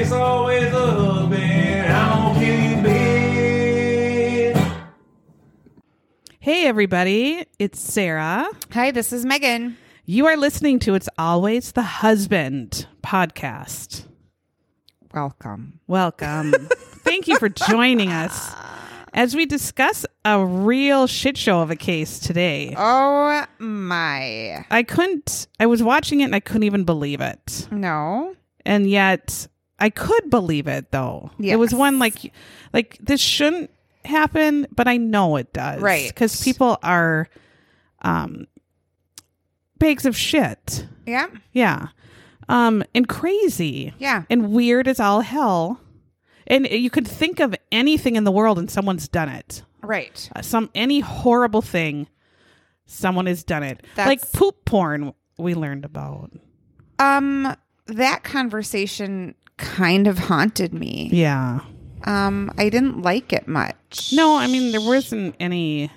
it's always the husband. I'm gonna kill. Hey, everybody, it's Sarah. Hi, this is Megan. You are listening to It's Always the Husband podcast. Welcome. Welcome. Thank you for joining us as we discuss a real shit show of a case today. Oh my. I couldn't, I was watching it and I couldn't even believe it. No. and yet I could believe it though. It was one like like this shouldn't happen, but I know it does. Right. Because people are um bags of shit. Yeah. Yeah. Um and crazy. Yeah. And weird as all hell. And you could think of anything in the world and someone's done it. Right. Uh, Some any horrible thing someone has done it. That's- like poop porn we learned about. Um, that conversation kind of haunted me. Yeah. Um, I didn't like it much. No, I mean there wasn't any.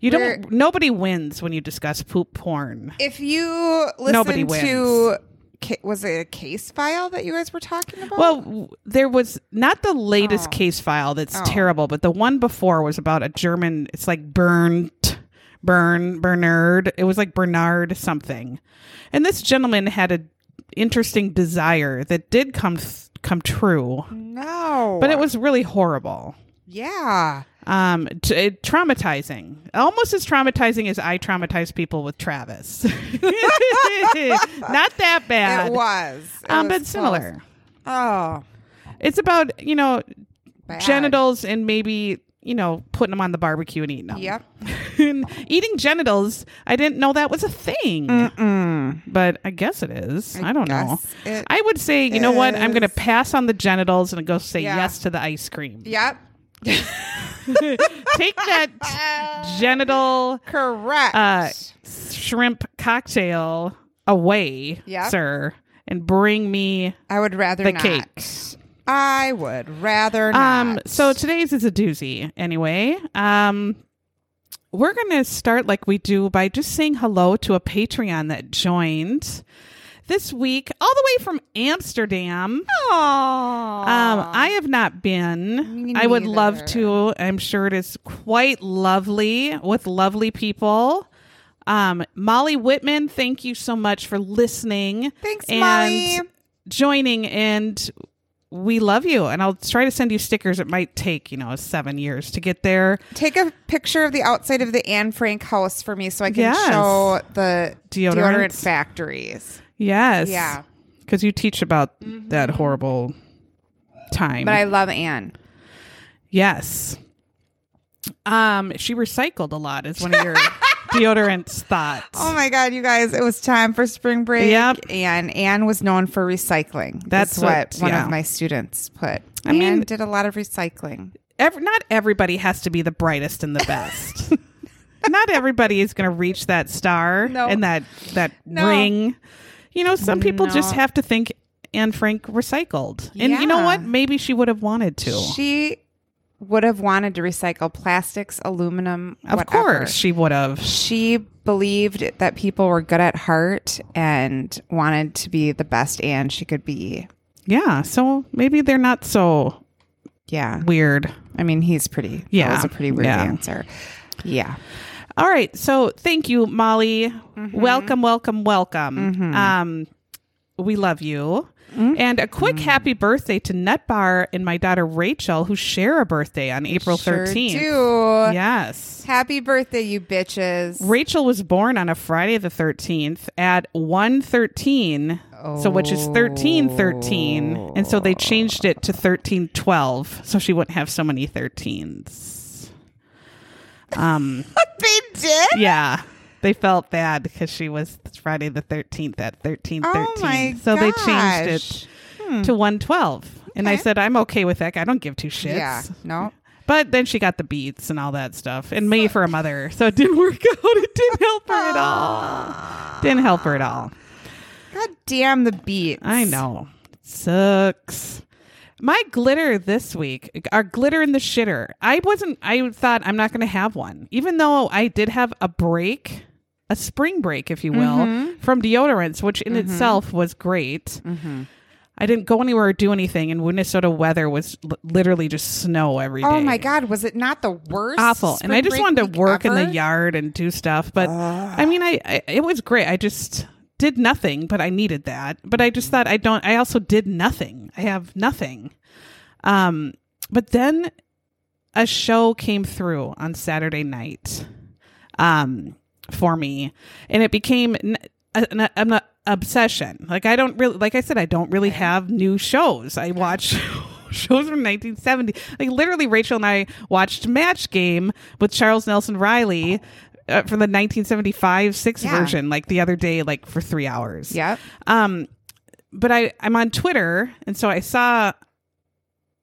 You don't. Nobody wins when you discuss poop porn. If you Nobody wins. to, was it a case file that you guys were talking about? Well, there was not the latest Oh. case file that's Oh. terrible, but the one before was about a German. It's like Bernd, burn Bernard. It was like Bernard something, and this gentleman had a interesting desire that did come th- come true, no, but it was really horrible. yeah. um t- it, traumatizing almost as traumatizing as i traumatized people with travis not that bad It was, It um was but similar. Oh, it's about you know bad. genitals and maybe you know putting them on the barbecue and eating them Yep. Eating genitals i didn't know that was a thing Mm. but i guess it is i, don't know i would say you know what i'm gonna pass on the genitals and go say Yeah. yes to the ice cream Yep. take that genital Correct. uh, shrimp cocktail away, Yep. sir, and bring me I would rather the not. cakes. I would rather not. Um, so today's is a doozy. Anyway, um, we're gonna start like we do by just saying hello to a Patreon that joined this week, all the way from Amsterdam. Aww. Um, I have not been. Me I would love to. I'm sure it is quite lovely with lovely people. Um, Molly Whitman, thank you so much for listening. Thanks, and Molly. Joining, and we love you. And I'll try to send you stickers. It might take, you know, seven years to get there. Take a picture of the outside of the Anne Frank house for me so I can Yes. show the Deodorants. deodorant factories. Yes. Yeah. Because you teach about that horrible time. But I love Anne. Yes. Um, she recycled a lot is one of your deodorant's thoughts. Oh my God, you guys, it was time for spring break. Yep. And Anne was known for recycling. That's what, what- one yeah. of my students put. I mean- Anne did a lot of recycling. Ev- not everybody has to be the brightest and the best. not everybody is going to reach that star No. and that that No. ring. You know, some people just have to think Anne Frank recycled. And you know what? Maybe she would have wanted to. She would have wanted to recycle plastics, aluminum, of whatever. course, she would have. She believed that people were good at heart and wanted to be the best Anne she could be. Yeah, so maybe they're not so Yeah. weird. I mean, he's pretty. Yeah. That was a pretty weird Yeah. answer. Yeah. All right. So thank you, Molly. Welcome, welcome, welcome. Um, we love you. And a quick happy birthday to Nut Bar and my daughter Rachel, who share a birthday on April Sure 13th. do. Yes. Happy birthday, you bitches. Rachel was born on a Friday the 13th at 113, so which is 1313, and so they changed it to 1312 so she wouldn't have so many 13s. Um they did? yeah. They felt bad because she was Friday the 13th at 1313. Oh so they changed gosh. it hmm. to 112. And I said, I'm okay with that. I don't give two shits. Yeah. No. But then she got the beats and all that stuff, and me for a mother. So it didn't work out. It didn't help her at all. Didn't help her at all. God damn the beats. I know. Sucks. My glitter this week, our glitter in the shitter. I wasn't, I thought I'm not going to have one, even though I did have a break, a spring break, if you will, from deodorants, which in itself was great. I didn't go anywhere or do anything, and Minnesota weather was l- literally just snow every day. Oh my God. Was it not the worst? awful. And i just wanted to work in the yard and do stuff but i mean I, I it was great. I just did nothing but i needed that. But i just thought i don't i also did nothing. I have nothing. Um but then a show came through on saturday night. Um for me. And it became n- an, an obsession. Like i don't really like i said i don't really have new shows. I watch shows from 1970 like literally rachel and i watched match game with charles nelson reilly uh, from the 1975 six Yeah. version like the other day like for three hours. Yeah um but i i'm on twitter and so i saw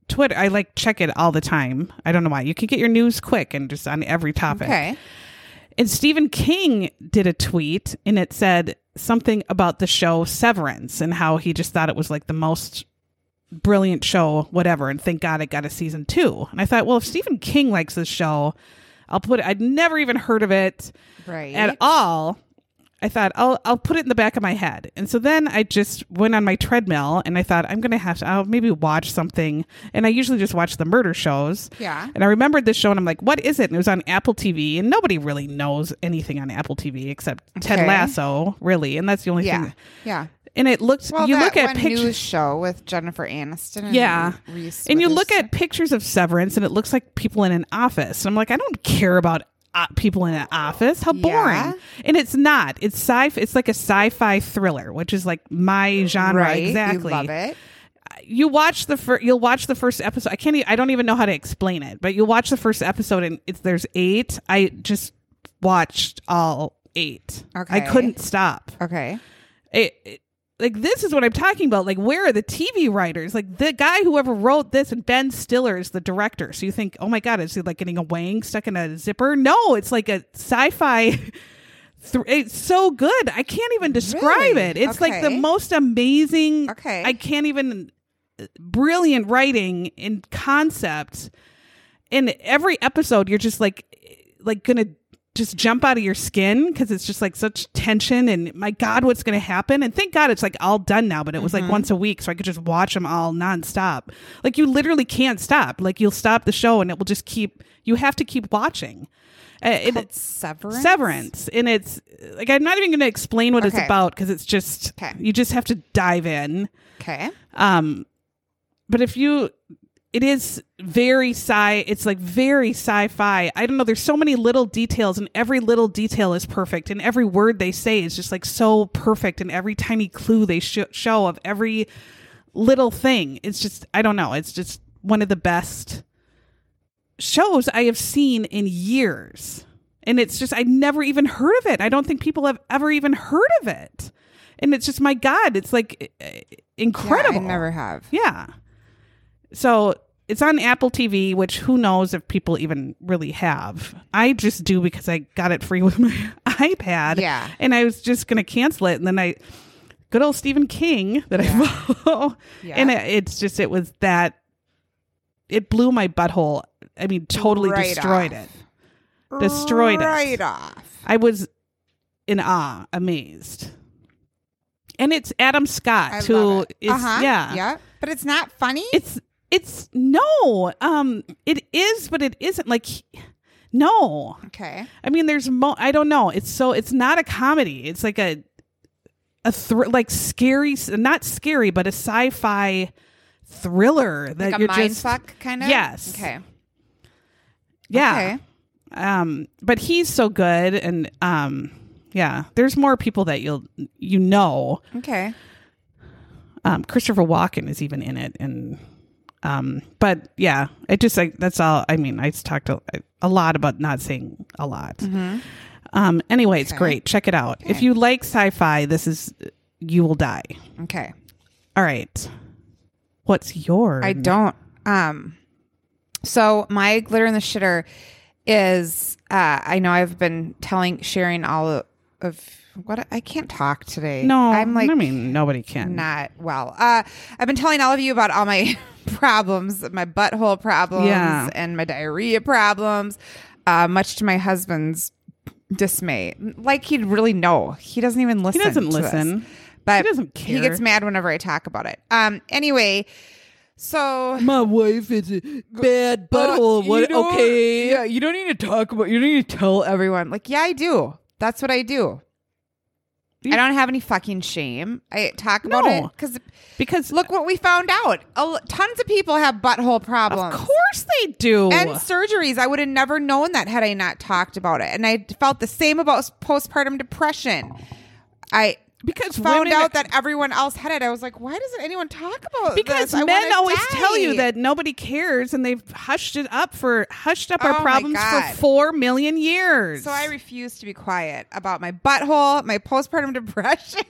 twitter i like check it all the time. I don't know why. You can get your news quick and just on every topic. Okay. And Stephen King did a tweet and it said something about the show Severance and how he just thought it was like the most brilliant show, whatever. And thank God it got a season two. And I thought, well, if Stephen King likes this show, I'll put it, I'd never even heard of it Right. at all. I thought I'll I'll put it in the back of my head, and so then I just went on my treadmill, and I thought I'm gonna have to. I'll maybe watch something, and I usually just watch the murder shows. Yeah. And I remembered this show, and I'm like, "What is it?" And it was on Apple TV, and nobody really knows anything on Apple TV except Ted Lasso, really, and that's the only Yeah. thing. Yeah. And it looks. Well, you look at pictures. news show with Jennifer Aniston. And Yeah. Reese and you look at pictures of Severance, and it looks like people in an office. And I'm like, I don't care about uh, people in an office. How boring! Yeah. And it's not. It's sci. It's like a sci-fi thriller, which is like my genre right. exactly. You love it. You watch the first. You'll watch the first episode. I can't. e- I don't even know how to explain it. But you'll watch the first episode, and it's there's eight. I just watched all eight. Okay. I couldn't stop Okay. it, it- like this is what I'm talking about. Like, where are the TV writers? Like the guy whoever wrote this and Ben Stiller is the director. So you think, oh my god, is he like getting a wang stuck in a zipper? No, it's like a sci-fi. Th- it's so good. I can't even describe Really? it. It's like the most amazing. Okay. I can't even. Uh, brilliant writing and concept. In every episode, you're just like, like gonna just jump out of your skin because it's just like such tension and my god what's going to happen? And thank god it's like all done now but it was like once a week so i could just watch them all nonstop. Like you literally can't stop. Like you'll stop the show and it will just keep you have to keep watching. Uh, it, Called Severance. severance. And it's like i'm not even going to explain what it's about because it's just Okay. you just have to dive in. Okay. um but if you it is very sci it's like very sci-fi. I don't know there's so many little details and every little detail is perfect and every word they say is just like so perfect and every tiny clue they sh- show of every little thing it's just i don't know it's just one of the best shows i have seen in years. And it's just i never even heard of it. I don't think people have ever even heard of it. And it's just my god it's like incredible Yeah, I never have. yeah. So it's on Apple TV, which who knows if people even really have. I just do because I got it free with my iPad. Yeah. And I was just going to cancel it. And then I, good old Stephen King that I follow. Yeah. And it, it's just, it was that, it blew my butthole. I mean, totally Right destroyed off. it. Destroyed it. right off. I was in awe, amazed. And it's Adam Scott, I who is, uh-huh. yeah. Yeah. But it's not funny. It's it's no. Um it is but it isn't like no. okay. I mean there's mo I don't know. It's so it's not a comedy. It's like a a thr- like scary not scary but a sci-fi thriller that Like a you're mind just fuck kind of. Yes. Okay. yeah. Okay. Um but he's so good and um yeah, there's more people that you'll you know. Okay. um, Christopher Walken is even in it, and um, but yeah, it just like that's all. I mean, I talked a, a lot about not saying a lot. Um, anyway, it's Okay. great. Check it out. If you like sci-fi, this is you will die. Okay. All right, What's yours? I don't. Um, so my glitter in the shitter is. Uh, I know I've been telling, sharing all of, of what I can't talk today. No, I'm like I mean, nobody can. not well. Uh, I've been telling all of you about all my problems, my butthole problems, Yeah. and my diarrhea problems. Uh, much to my husband's dismay, like he'd really know. He doesn't even listen. He doesn't to this. listen. but He doesn't care. He gets mad whenever I talk about it. Um. Anyway, so My wife is a bad butthole. Uh, what? okay. Yeah, you don't need to talk about. You don't need to tell everyone. Like, yeah, I do. That's what I do. I don't have any fucking shame. I talk about No. it because Because look what we found out. A l- tons of people have butthole problems. of course they do. And surgeries. I would have never known that had I not talked about it. And I felt the same about postpartum depression. I because found out that everyone else had it. I was like, why doesn't anyone talk about because this? I men always die. tell you that nobody cares and they've hushed it up for hushed up Oh our problems for 4 million years. So I refuse to be quiet about my butthole, my postpartum depression.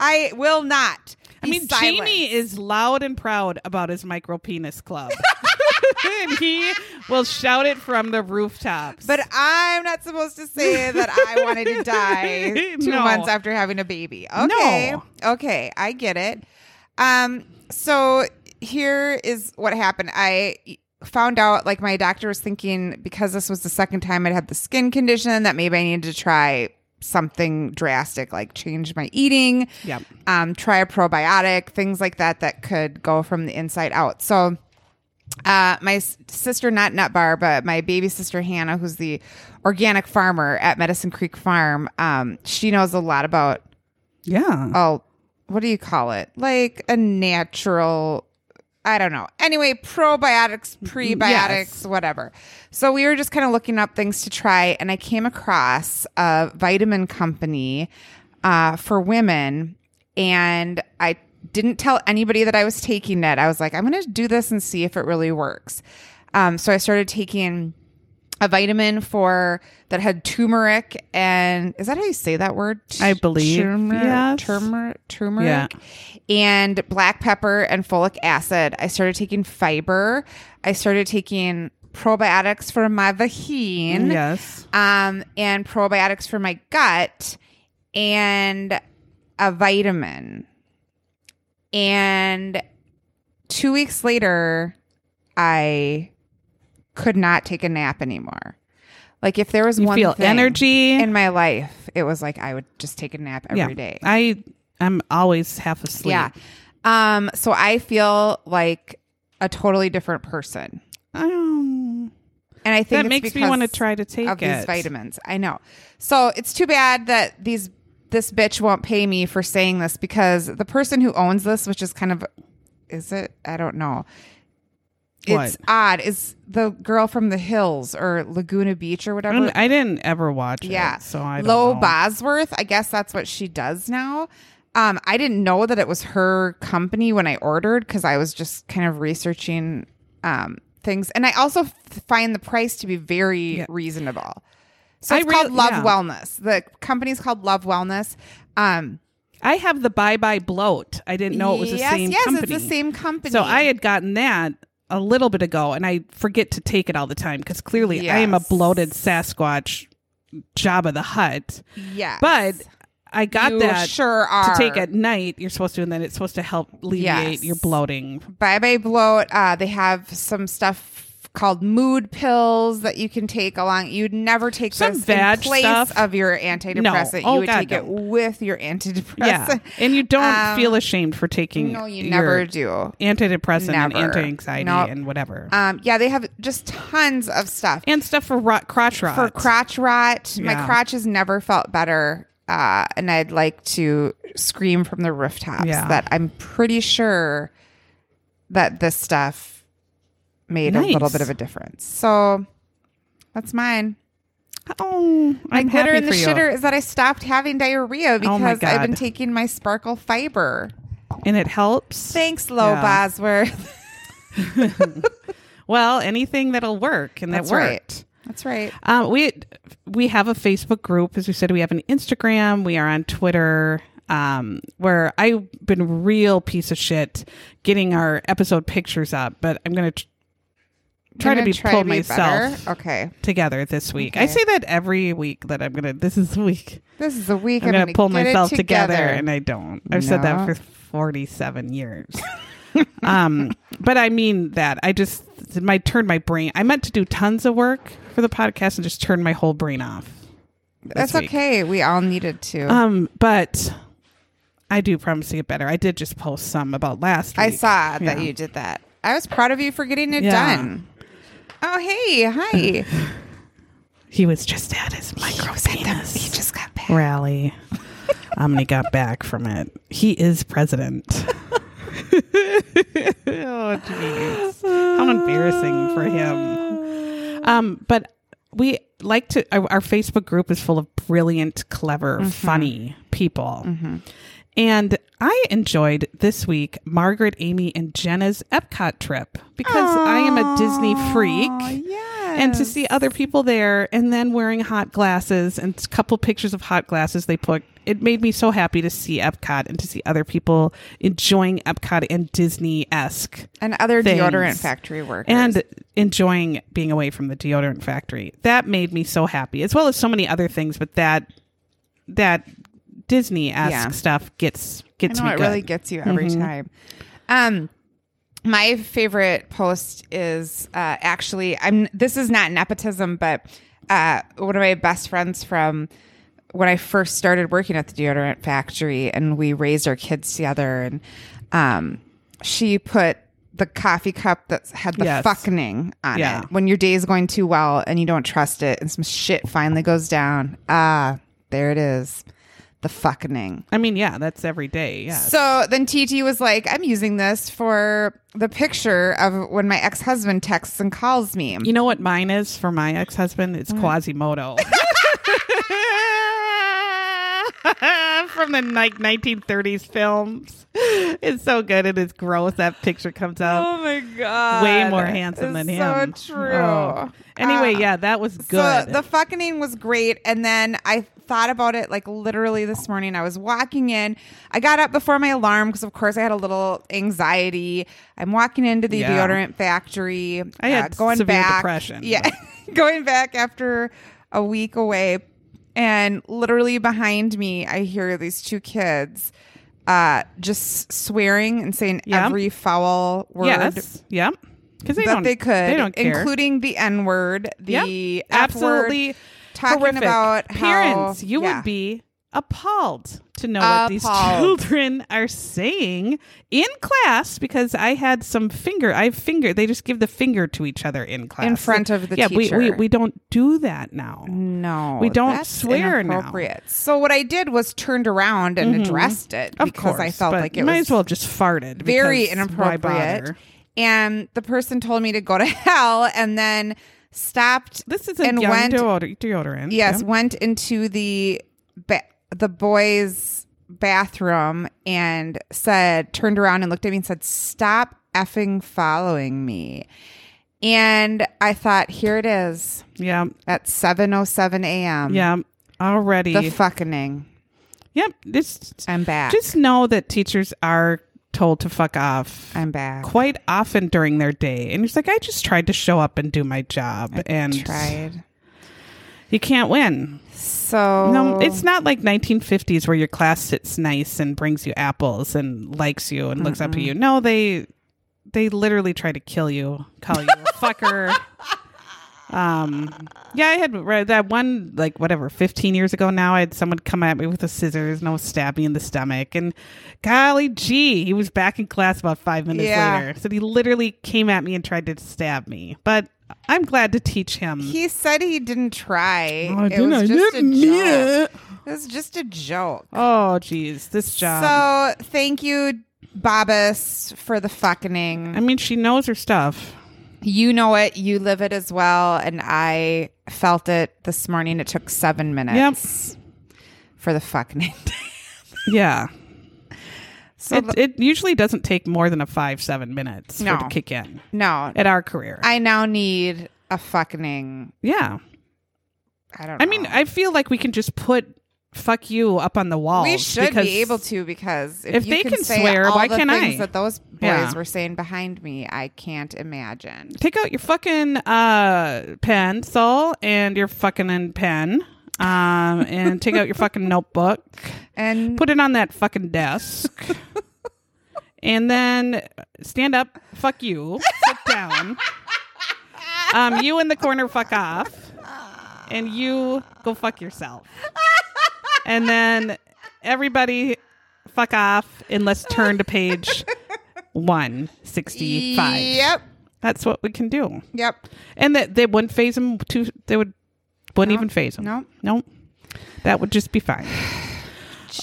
I will not. I mean, silent. Jamie is loud and proud about his micro penis club. and he will shout it from the rooftops. But I'm not supposed to say that I wanted to die two No. months after having a baby. Okay. No. Okay. I get it. Um, so here is what happened. I found out like my doctor was thinking because this was the second time I'd had the skin condition that maybe I needed to try something drastic, like change my eating, Yep. um, try a probiotic, things like that that could go from the inside out. So uh, my sister, not Nut Bar, but my baby sister Hannah, who's the organic farmer at Medicine Creek Farm, um, she knows a lot about Yeah. oh, what do you call it? Like a natural. I don't know. Anyway, probiotics, prebiotics, Yes. whatever. So we were just kind of looking up things to try, and I came across a vitamin company uh, for women, and I didn't tell anybody that I was taking it. I was like, I'm going to do this and see if it really works. Um, so I started taking a vitamin for that had turmeric and is that how you say that word? I believe, turmeric, yes. turmeric, turmeric, and black pepper and folic acid. I started taking fiber. I started taking probiotics for my vagine, yes. um, and probiotics for my gut, and a vitamin. And two weeks later, I could not take a nap anymore. Like if there was You one feel thing energy. in my life, it was like I would just take a nap every yeah. day. I I'm always half asleep. Yeah. Um. So I feel like a totally different person, Um, and I think that makes me want to try to take of it. these vitamins. I know. So it's too bad that these this bitch won't pay me for saying this because the person who owns this, which is kind of, is it? I don't know. It's What? odd. Is the girl from the hills or Laguna Beach or I, whatever? don't- I didn't ever watch Yeah. it, so I don't Lo know. Bosworth. I guess that's what she does now. Um, I didn't know that it was her company when I ordered because I was just kind of researching um, things, and I also f- find the price to be very Yeah. reasonable. So I it's rea- called Love yeah. Wellness. The company's called Love Wellness. Um, I have the Bye Bye Bloat. I didn't know it was the yes, same yes, company. it's the same company. So I had gotten that a little bit ago, and I forget to take it all the time because clearly I am a bloated Sasquatch, Jabba the Hutt. Yeah, But I got You that sure are to take at night. You're supposed to, and then it's supposed to help alleviate Yes. your bloating. Bye Bye Bloat. Uh, they have some stuff called mood pills that you can take along. You'd never take Some this vag in place stuff. of your antidepressant. Oh, you would God, take it with your antidepressant. Yeah, and you don't Um, feel ashamed for taking. No, you never do. Antidepressant and anti-anxiety Nope. and whatever, Um, yeah, they have just tons of stuff and stuff for rot, crotch rot. for crotch rot. My crotch has never felt better. Uh, and I'd like to scream from the rooftops Yeah. that I'm pretty sure that this stuff made a little bit of a difference. So that's mine. Oh, My I'm glitter in the shitter is that I stopped having diarrhea Oh because I've been taking my sparkle fiber. and it helps. Thanks, Lo Yeah. Bosworth. Well, anything that'll work, and That's that right. worked. That's right. Uh, we we have a Facebook group, as we said. We have an Instagram. We are on Twitter. um, where I've been real piece of shit getting our episode pictures up, but I'm gonna tr- try to Gonna be try pull to be better? myself Okay. together this week. I say that every week that I'm gonna. This is the week This is the week I'm, I'm, gonna, pull get it myself together. together. and I don't. I've said that for 47 years. um, but I mean that I just my turned my brain. I meant to do tons of work for the podcast and just turn my whole brain off. That's week. okay. We all needed to. Um, but I do promise to get better. I did just post some about last week. I saw that you did that. I was proud of you for getting it Yeah. done. Oh, hey, hi. He was just at his micro penis he just got back. rally. um, and he got back from it. He is president. oh, jeez. How embarrassing for him. Um, but we like to, our, our Facebook group is full of brilliant, clever, funny people. And I enjoyed this week Margaret, Amy, and Jenna's Epcot trip because I am a Disney freak. Yeah. And to see other people there and then wearing hot glasses and a couple pictures of hot glasses they put, it made me so happy to see Epcot and to see other people enjoying Epcot and Disney esque and other things. deodorant factory workers. and enjoying being away from the deodorant factory. That made me so happy, as well as so many other things. But that that Disney esque Yeah. stuff gets I gets know me it good. Mm-hmm. really gets you every time. Um, my favorite post is uh, actually I'm. This is not nepotism, but uh, one of my best friends from when I first started working at the deodorant factory, and we raised our kids together, and um, she put the coffee cup that had the Yes. fucking on Yeah. it when your day is going too well and you don't trust it, and some shit finally goes down. Ah, there it is, the fucking. I mean, yeah, that's every day. Yeah. So then TT was like, I'm using this for the picture of when my ex husband texts and calls me. You know what mine is for my ex husband? It's Quasimodo. From the like 1930s films. It's so good and it's gross. That picture comes out Oh my god. way more handsome than It's him. So true. Oh. Anyway, Ah. yeah, that was good. So the fucking was great. And then I thought about it like literally this morning. I was walking in. I got up before my alarm because, of course, I had a little anxiety. I'm walking into the Yeah. deodorant factory. I had uh, going severe back. depression, Yeah. going back after a week away. And literally behind me, I hear these two kids uh, just swearing and saying Yeah. every foul word yes. Yep. Because they that don't. they could, They don't care. including the N word, the Yep. Absolutely talking horrific. about how- parents. you yeah. would be appalled to know what these children are saying in class because I had some finger. I finger. They just give the finger to each other in class In front of the yeah, we, we we don't do that now. No, We don't swear now. So what I did was turned around and mm-hmm. addressed it Of because course, I felt like you it might as well have just farted. very inappropriate. And the person told me to go to hell, and then stopped. This is a and young went. deodor- deodorant. yes, yeah. went into the ba- the boys' bathroom and said, turned around and looked at me and said, "Stop effing following me." And I thought, here it is yeah, at seven oh seven a.m. yeah. Already, the fucking. yep. Just I'm back. just know that teachers are told to fuck off I'm back. quite often during their day, and it's like I just tried to show up and do my job, and Tried. you can't win. So No, it's not like 1950s where your class sits nice and brings you apples and likes you and looks up to you. No, they they literally try to kill you, call you a fucker. Um, yeah, I had read that one like whatever 15 years ago. Now I had someone come at me with a scissors and almost stab me in the stomach. And golly gee, he was back in class about five minutes Yeah. later. So he literally came at me and tried to stab me. But I'm glad to teach him. He said he didn't try. Oh, it didn't. was I just a didn't mean joke. it. It was just a joke. Oh, geez, this job. So thank you, Babas, for the fucking. I mean, she knows her stuff. You know it. You live it as well, and I felt it this morning. It took seven minutes. Yep. For the fucking. Yeah. So it, the- it usually doesn't take more than a five, seven minutes for No. to kick in no, at our career. I now need a fucking. yeah. I don't. Know. I mean, I feel like we can just put fuck you up on the wall. we should be able to because if, if you they can, can swear, all why can't I? that those boys Yeah. were saying behind me, I can't imagine. Take out your fucking uh, pencil and your fucking pen, um, and take out your fucking notebook. And Put it on that fucking desk. and then stand up. Fuck you. Sit down. Um, you in the corner, fuck off. And you go fuck yourself. And then everybody fuck off and let's turn to page 165. Yep. That's what we can do. Yep. And that they wouldn't phase them too they would wouldn't No, even phase them. no. No. That would just be fine.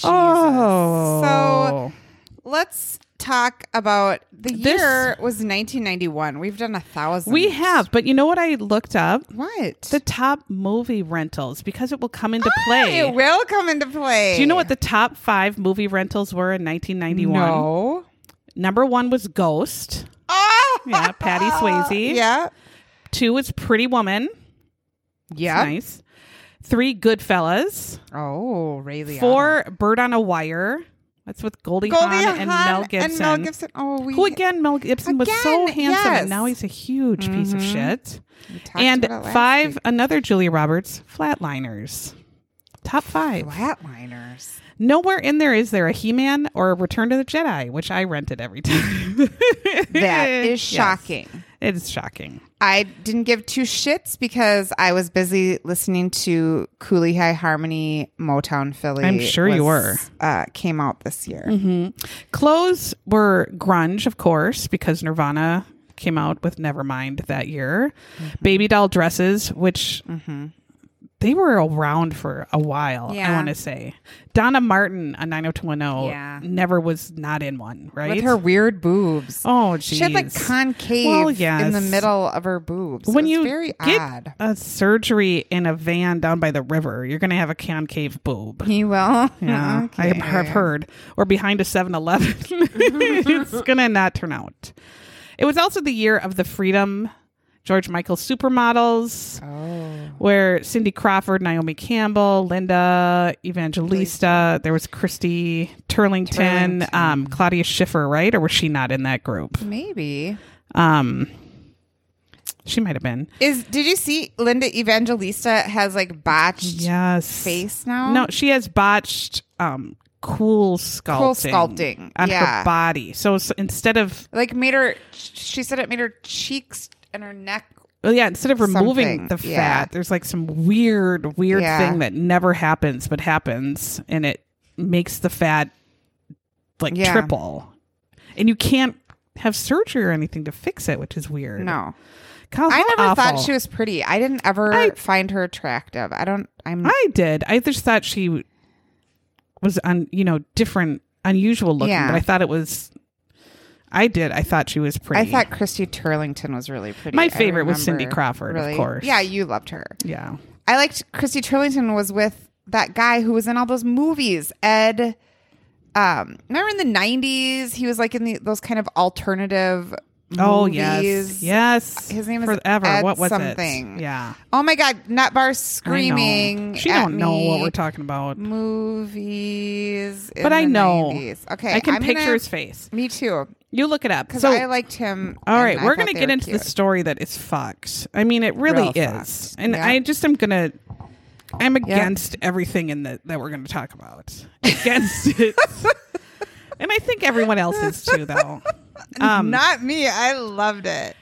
Oh. So let's talk about the This- year was 1991. We've done a thousand. we have, but you know what I looked up? what? The top movie rentals because it will come into ah, play. It will come into play. Do you know what the top five movie rentals were in 1991? No. Number one was Ghost. Oh, Yeah, Patty Swayze. yeah. Two was Pretty Woman. Yeah. Nice. Three, Goodfellas. Oh, Ray Liotta. Four, Bird on a Wire. That's with Goldie, Goldie Hawn and Mel Gibson. And Mel Gibson. Oh, we Who again? Mel Gibson was so handsome, yes. and now he's a huge piece of mm-hmm. shit. And about it last five, week. another Julia Roberts, Flatliners. Top five. Flatliners. Nowhere in there is there a He Man or a Return to the Jedi, which I rented every time. That is shocking. It is shocking. I didn't give two shits because I was busy listening to Cooley High Harmony Motown Philly. I'm sure you were. Uh, came out this year. Clothes were grunge, of course, because Nirvana came out with Nevermind that year. Mm-hmm. Baby doll dresses, which they were around for a while, I want to say. Donna Martin on 90210 Yeah. never was not in one, right? With her weird boobs. oh, geez. She had like concave Well, in the middle of her boobs. when you very get odd. a surgery in a van down by the river, you're going to have a concave boob. He will. Yeah, I have heard. Or behind a 7 Eleven. it's going to not turn out. It was also the year of the Freedom George Michael supermodels, Oh. where Cindy Crawford, Naomi Campbell, Linda Evangelista, there was Christy Turlington, Turlington. Um, Claudia Schiffer, right? Or was she not in that group? Maybe. Um, she might have been. Is did you see Linda Evangelista has like botched Yes. face now? No, she has botched um, cool sculpting, sculpting, on yeah. her body. So, s instead of Like made her she said it made her cheeks and her neck well, yeah, instead of removing Something, the yeah. fat, there's like some weird, weird Yeah. thing that never happens but happens, and it makes the fat like Yeah. triple, and you can't have surgery or anything to fix it, which is weird. No. I how never thought awful. she was pretty. I didn't ever I- find her attractive. I don't I'm I did. I just thought she was on, you know, different, unusual looking, Yeah. but I thought it was. I did. I thought she was pretty. I thought Christy Turlington was really pretty. My favorite was Cindy Crawford, of course. Yeah, you loved her. Yeah. I liked Christy Turlington was with that guy who was in all those movies. Ed um remember in the nineties he was like in the, those kind of alternative Oh movies. yes, yes. His name is forever. Ed what was something. it? Yeah. Oh my god, Nutbar screaming. She don't know what we're talking about, movies. in but I the know. 90s. Okay, I can I'm picture gonna- his face. Me too, You look it up. because So, I liked him. all right, we're gonna get into cute. the story that is fucked. I mean, it really Real is, fucked. and Yeah. I just am gonna. I'm against everything in the that we're going to talk about. Against it, and I think everyone else is too, though. Um, Not me. I loved it.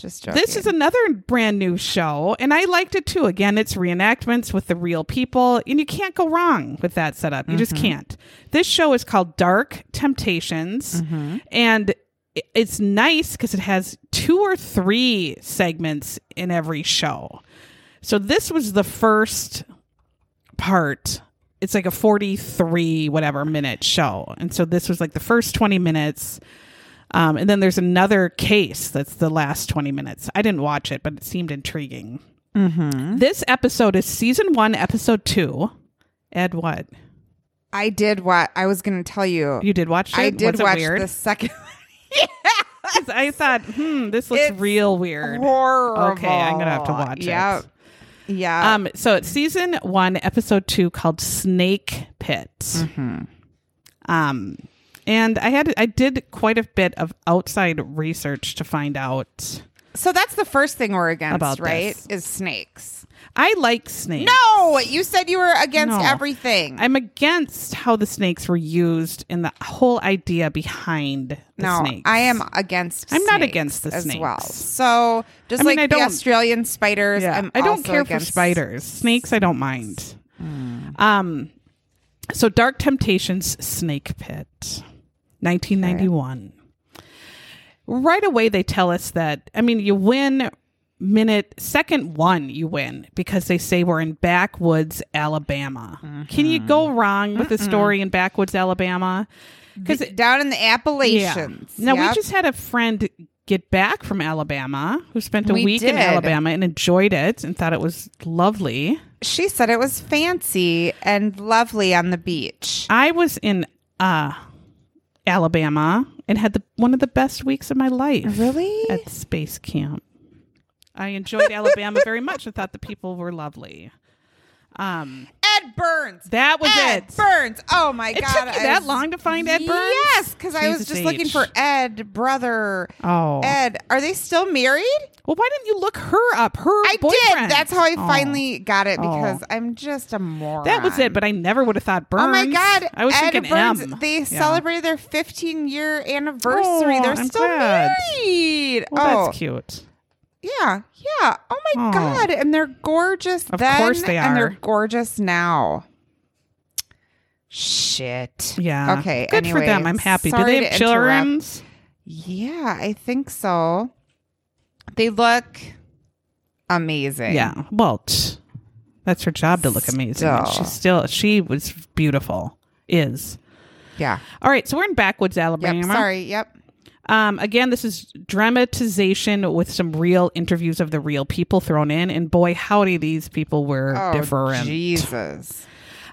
Just joking. This is another brand new show, and I liked it too. Again, it's reenactments with the real people, and you can't go wrong with that setup. You just mm-hmm. can't. This show is called Dark Temptations, mm-hmm. and it's nice because it has two or three segments in every show. So this was the first part. It's like a 43 whatever minute show. And so this was like the first 20 minutes. Um, and then there's another case that's the last 20 minutes. I didn't watch it, but it seemed intriguing. Mm-hmm. This episode is season one, episode two. Ed, what? I did what I was going to tell you. You did watch it? I did Was watch weird? the second. 'Cause I thought, hmm, this looks It's real weird. Horrible. Okay, I'm gonna have to watch it. Yep. Yeah. Um, so it's season one, episode two, called Snake Pit. Mm-hmm. Um, and I had I did quite a bit of outside research to find out. so that's the first thing we're against, About right? this. Is snakes. I like snakes. No, you said you were against No. everything. I'm against how the snakes were used and the whole idea behind the no, snakes. I am against. Snakes. I'm not against the as snakes. well. So just I like the Australian spiders, Yeah, I'm I don't also care for spiders. Snakes, I don't mind. Hmm. Um, so Dark Temptations Snake Pit, 1991. Right away, they tell us that. I mean, you win minute second one, you win because they say we're in backwoods Alabama. Can you go Mm-hmm. wrong with a story in backwoods Alabama? Because down in the Appalachians. now we just had a friend get back from Alabama who spent a We week in. Alabama and enjoyed it and thought it was lovely. she said it was fancy and lovely on the beach. I was in uh Alabama and had the one of the best weeks of my life. Really? At space camp. I enjoyed Alabama very much. I thought the people were lovely. Um Ed Burns. that was Ed it. Burns. Oh my god, It god! took you I that was- long to find Ed Burns? Yes, because I was just looking for Ed, brother. Oh. Ed, are they still married? Well, why didn't you look her up? Her I boyfriend. did. That's how I Oh. finally got it because Oh. I'm just a moron. That was it, but I never would have thought Burns. Oh my god! I was Ed thinking Burns. M. They Yeah. celebrated their 15 year anniversary. Oh, They're I'm still glad. married. Well, oh, that's cute. Yeah, yeah. Oh my Oh. god! And they're gorgeous. Of then, course they are, And they're gorgeous now. Shit. Yeah. Okay. Good for them. I'm happy. Do they have children? Yeah, I think so. They look amazing. Yeah. Well, tch, that's her job to look amazing. Still. She's still she was beautiful. Is. Yeah. All right, so we're in backwoods Alabama. Yep. Sorry. Yep. Um, again, this is dramatization with some real interviews of the real people thrown in, and boy, howdy, these people were Oh, different. Jesus.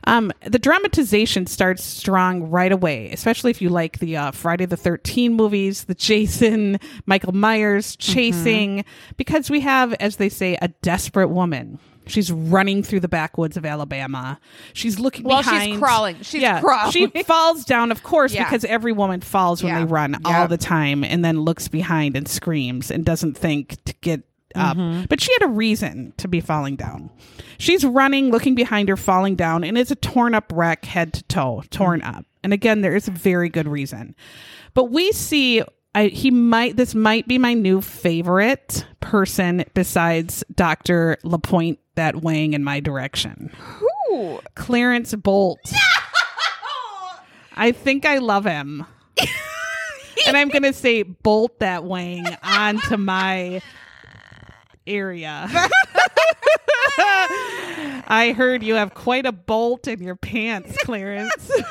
Um, the dramatization starts strong right away, especially if you like the uh, Friday the 13 movies, the Jason, Michael Myers chasing, because we have, as they say, a desperate woman. She's running through the backwoods of Alabama. She's looking Well, she's behind. crawling. She's yeah, crawling. She falls down, of course, Yeah. because every woman falls when Yeah. they run all the time and then looks behind and screams and doesn't think to get up. Mm-hmm. But she had a reason to be falling down. She's running, looking behind her, falling down, and it's a torn up wreck, head to toe, torn Mm-hmm. up. And again, there is a very good reason. But we see. I, he might. This might be my new favorite person besides Doctor Lapointe that weighing in my direction. Ooh. Clarence Bolt. I think I love him. and I'm going to say bolt that wing onto my area. I heard you have quite a bolt in your pants, Clarence.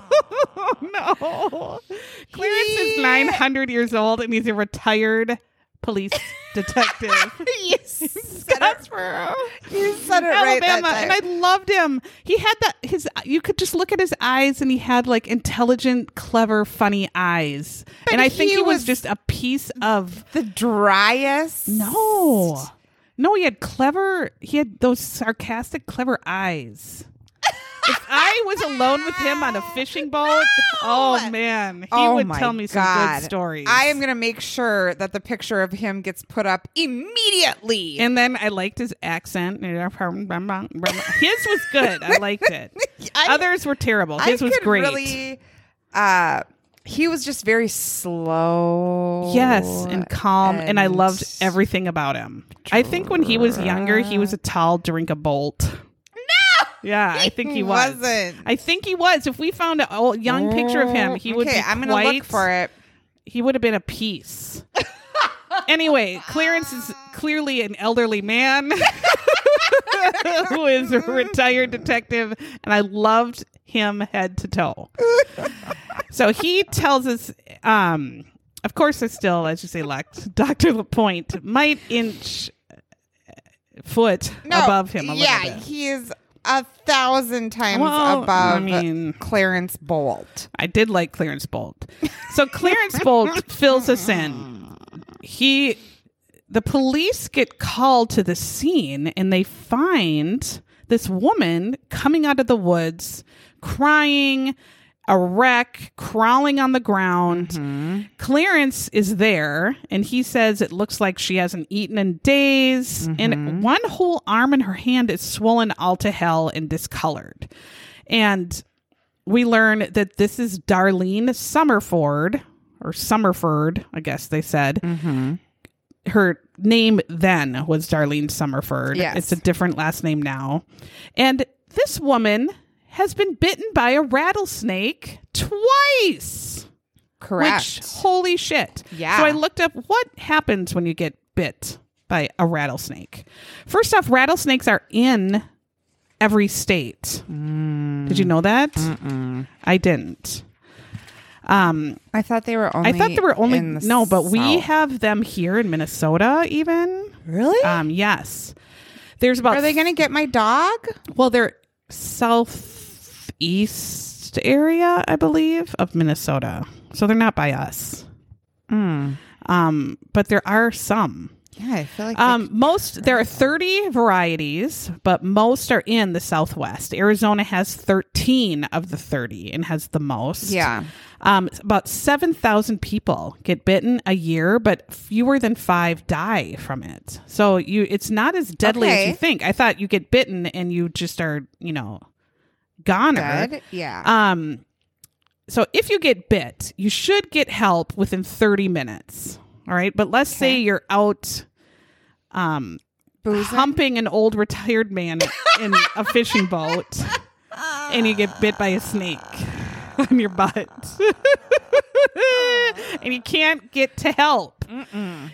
no. Clarence is 900 years old and he's a retired police detective. Yes. Scottsboro. You said it right Alabama, time. and I loved him. He had that his. You could just look at his eyes, and he had like intelligent, clever, funny eyes. and I think he he was, was- just a piece of the driest. no, no. He had clever. He had those sarcastic, clever eyes. If I was alone with him on a fishing boat, oh man, he oh would tell me some God. good stories. I am going to make sure that the picture of him gets put up immediately. And then I liked his accent. His was good. I liked it. I- Others were terrible. I His was could great. Really, uh, he was just very slow. Yes, and calm, and, I loved everything about him. I think when he was younger, he was a tall drink a bolt. No, yeah, I think he was. wasn't. I think he was. If we found a old, young picture of him, he would okay, be I'm gonna quite, look for it. He would have been a piece. anyway, Clarence is clearly an elderly man who is a retired detective, and I loved him head to toe. so he tells us, um, of course, there's still, as you say, elect Dr. Lapointe might inch foot No, above him a yeah, little bit. Yeah, he is a thousand times Well, above I mean- Clarence Bolt. I did like Clarence Bolt. So Clarence Bolt fills us in. He the police get called to the scene and they find this woman coming out of the woods crying, a wreck, crawling on the ground. Mm-hmm. Clarence is there and he says it looks like she hasn't eaten in days. And mm-hmm. one whole arm in her hand is swollen all to hell and discolored. And we learn that this is Darlene Summerford or Summerford, I guess they said. Mm-hmm. Her name then was Darlene Summerford. Yes. It's a different last name now. And this woman has been bitten by a rattlesnake twice. Correct. Which, holy shit. Yeah. So I looked up what happens when you get bit by a rattlesnake. First off, rattlesnakes are in every state. Did you know that? I didn't. Um, I thought they were only. I thought there were only the no, but we have them here in Minnesota. Even really. um, yes, there's about Are they going to get my dog? well, they're southeast area, I believe, of Minnesota. So they're not by us. Hmm. Um, but there are some. Yeah, I feel like. Um, most there are 30 varieties, but most are in the Southwest. Arizona has 13 of the 30 and has the most. yeah. Um, about 7,000 people get bitten a year, but fewer than five die from it. So you, it's not as deadly as you think. I thought you get bitten and you just are, you know, goner. Good. Yeah. Um, so if you get bit, you should get help within 30 minutes. All right. But let's say you're out, um, Boozing? humping an old retired man in a fishing boat and you get bit by a snake on your butt and you can't get to help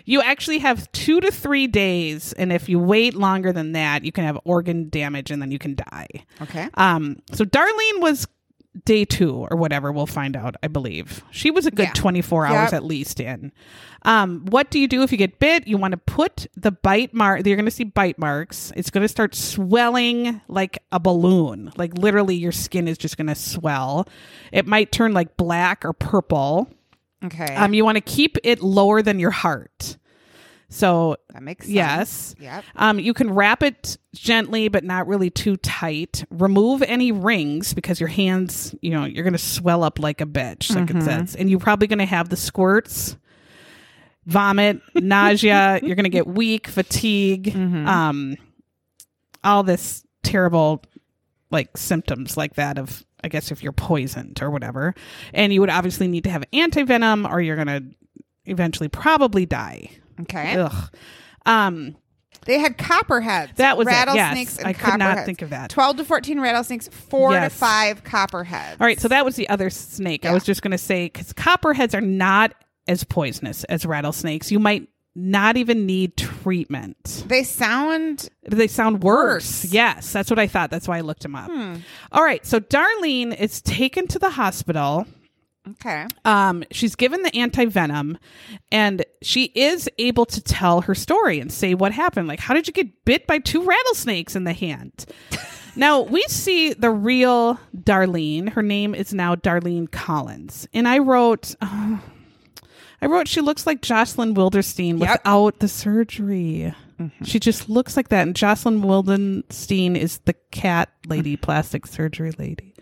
you actually have two to three days and if you wait longer than that you can have organ damage and then you can die. Okay. um so darlene was day two or whatever we'll find out i believe. She was a good Yeah. 24 hours Yep. at least in. Um what do you do if you get bit? You want to put the bite mark you're going to see bite marks. It's going to start swelling like a balloon. Like literally your skin is just going to swell. It might turn like black or purple Okay. um you want to keep it lower than your heart so that makes sense. yes Yep. um, you can wrap it gently, but not really too tight. Remove any rings because your hands, you know, you're going to swell up like a bitch, like it says. And you're probably going to have the squirts, vomit, nausea. You're going to get weak, fatigue, um, all this terrible, like, symptoms like that of, I guess, if you're poisoned or whatever. And you would obviously need to have antivenom or you're going to eventually probably die. Okay. Ugh. Um, They had copperheads. That was it, yes. rattlesnakes and I could not think of that. Twelve to fourteen rattlesnakes, four Yes. to five copperheads. All right, so that was the other snake. I was just going to say because copperheads are not as poisonous as rattlesnakes. You might not even need treatment. They sound They sound worse. Worse. Yes, that's what I thought. That's why I looked him up. All right, so Darlene is taken to the hospital. okay. Um, she's given the anti venom, and she is able to tell her story and say what happened. Like, how did you get bit by two rattlesnakes in the hand? now we see the real Darlene. Her name is now Darlene Collins, and I wrote. I wrote she looks like Jocelyn Wildenstein Yep. without the surgery. Mm-hmm. She just looks like that. And Jocelyn Wildenstein is the cat lady, mm-hmm. plastic surgery lady.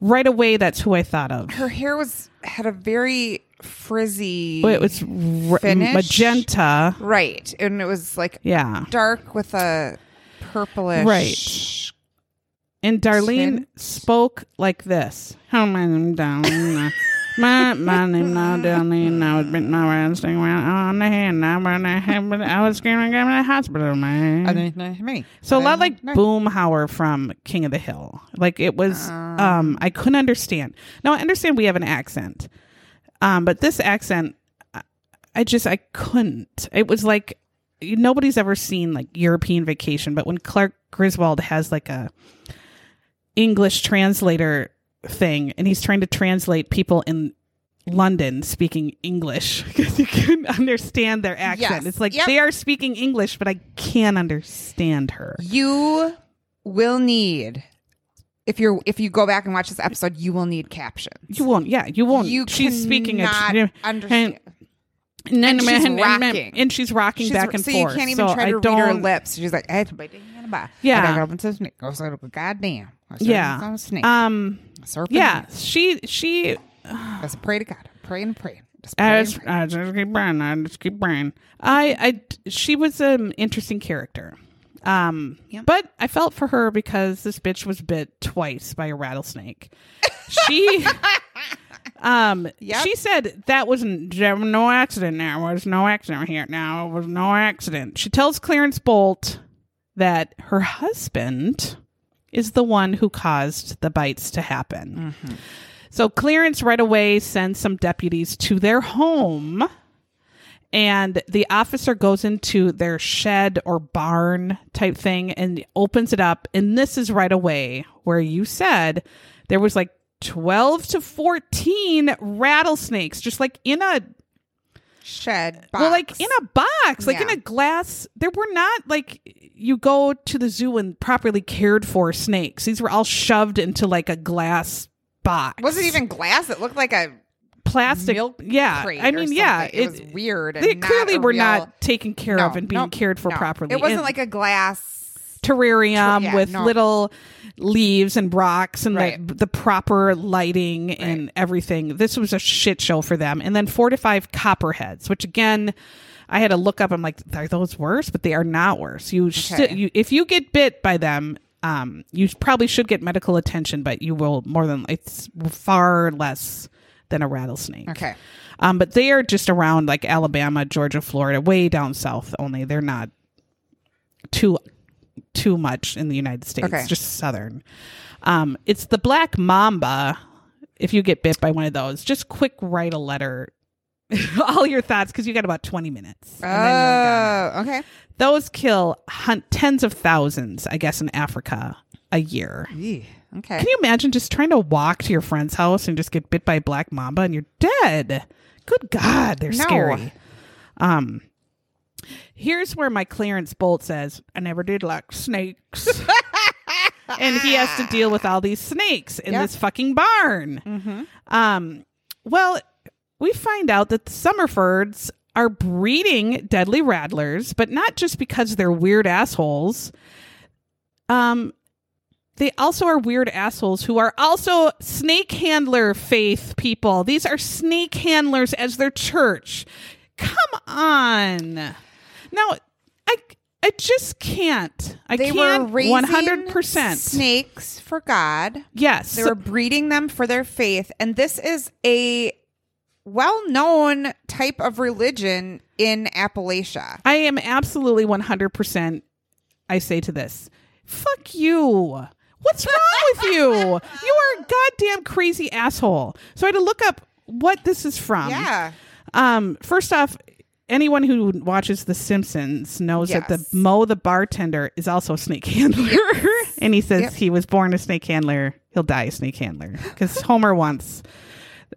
Right away, that's who I thought of. Her hair was had a very frizzy. But it was r- magenta. right, and it was like Yeah. dark with a purplish. Right. And Darlene spoke like this. How name Darlene. My my name now Darlene. I was bitten my wrestling on the hand. Now when I had I was go to the hospital, man. me. So a lot like Boomhauer from King of the Hill. Like it was um I couldn't understand. Now I understand we have an accent. Um but this accent I- I just I couldn't. It was like nobody's ever seen like European vacation, but when Clark Griswold has like a English translator thing and he's trying to translate people in London speaking English because you couldn't understand their accent. Yes. It's like Yep. they are speaking English, but I can't understand her. You will need if you're if you go back and watch this episode, you will need captions. You won't. Yeah, you won't. You She's speaking a cannot and, understand. And she's rocking. and she's rocking She's- back and so forth. you can't even So try I to read her don't- lips. She's like, I had to bite the bite. Yeah. I gotta open some snake. I goddamn. Yeah. Um. Serpent. Yeah. She. She. Just pray to God. Pray and pray. Just pray I and just, pray. I just keep praying. I just keep praying. I. I. She was an interesting character. Um. Yep. But I felt for her because this bitch was bit twice by a rattlesnake. She. Um, Yep. she said that wasn't there was no accident. There was no accident here. Now it was no accident. She tells Clarence Bolt that her husband is the one who caused the bites to happen. So Clarence right away sends some deputies to their home, and the officer goes into their shed or barn type thing and opens it up. And this is right away where you said there was like 12 to 14 rattlesnakes, just like in a Shed. Box. well, like in a box, like in a glass. There were not like you go to the zoo and properly cared for snakes. These were all shoved into like a glass box. Was it even glass? It looked like a plastic? milk yeah, I mean, yeah, something. It, was weird. They clearly were real- not taken care No, of and being no, cared for no. properly. It wasn't And like a glass. terrarium yeah, with little leaves and rocks and Right. the, the proper lighting and everything. This was a shit show for them. And then four to five copperheads, which again, I had to look up. I'm like, are those worse? But they are not worse. You, Okay. you if you get bit by them, um, you probably should get medical attention, but you will more than it's far less than a rattlesnake. Okay. Um, but they are just around like Alabama, Georgia, Florida, way down south only. They're not too too much in the United States, Okay. just southern. Um, it's the black mamba. If you get bit by one of those, just quick write a letter, all your thoughts, because you got about twenty minutes. and then you're done. Oh, okay. Those kill hunt tens of thousands, I guess, in Africa a year. Okay. Can you imagine just trying to walk to your friend's house and just get bit by a black mamba and you're dead? Good God, they're No. scary. Um, here's where my Clarence Bolt says, "I never did like snakes," and he has to deal with all these snakes in Yep. this fucking barn. mm-hmm. Um, well, we find out that the Summerfords are breeding deadly rattlers, but not just because they're weird assholes. Um, they also are weird assholes who are also snake handler faith people. These are snake handlers as their church. Come on. Now, I I just can't. I They can't one hundred percent. snakes for God. Yes. They were breeding them for their faith, and this is a well-known type of religion in Appalachia. I am absolutely 100%. I say to this, fuck you. What's wrong with you? You are a goddamn crazy asshole. So I had to look up what this is from. yeah. Um, first off, anyone who watches The Simpsons knows that the Moe the bartender is also a snake handler. and he says Yep. he was born a snake handler. He'll die a snake handler. Because Homer wants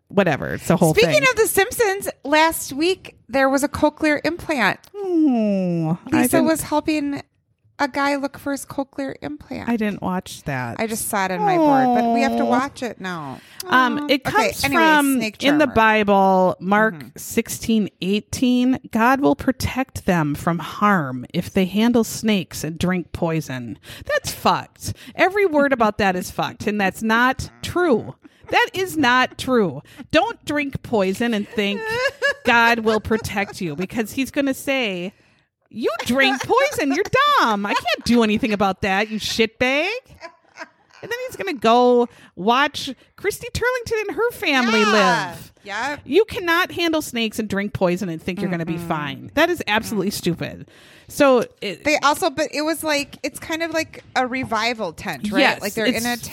whatever. It's the whole Speaking thing. of The Simpsons, last week there was a cochlear implant. Oh, I Lisa was helping a guy look for his cochlear implant. I didn't watch that. I just saw it on my board, but we have to watch it now. Um, it Okay, comes anyway, from in the. Bible, Mark sixteen eighteen. God will protect them from harm if they handle snakes and drink poison. That's fucked. Every word about that is fucked, and that's not true. That is not true. Don't drink poison and think God will protect you because He's going to say, "You drink poison. You're dumb. I can't do anything about that. You shitbag." And then he's going to go watch Christy Turlington and her family Yeah. live. Yeah. You cannot handle snakes and drink poison and think you're going to be fine. That is absolutely stupid. So it, They also, but it was like it's kind of like a revival tent, right? yes, like they're in a tent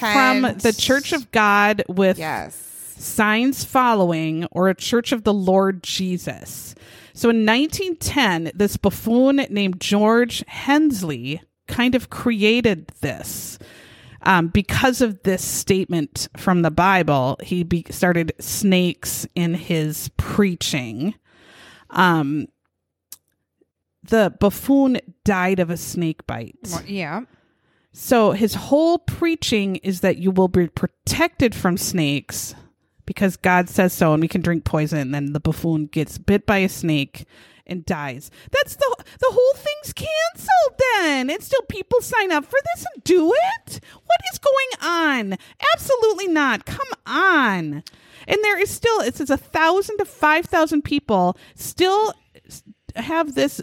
from the Church of God with Yes. signs following or a church of the Lord Jesus. So in 1910, this buffoon named George Hensley kind of created this. Um, because of this statement from the Bible, he be- started snakes in his preaching. Um, the buffoon died of a snake bite. Yeah. So his whole preaching is that you will be protected from snakes because God says so and we can drink poison and then the buffoon gets bit by a snake and dies. That's the the whole thing's canceled then. And still people sign up for this and do it? What is going on? Absolutely not. Come on. And there is still it says a thousand to five thousand people still have this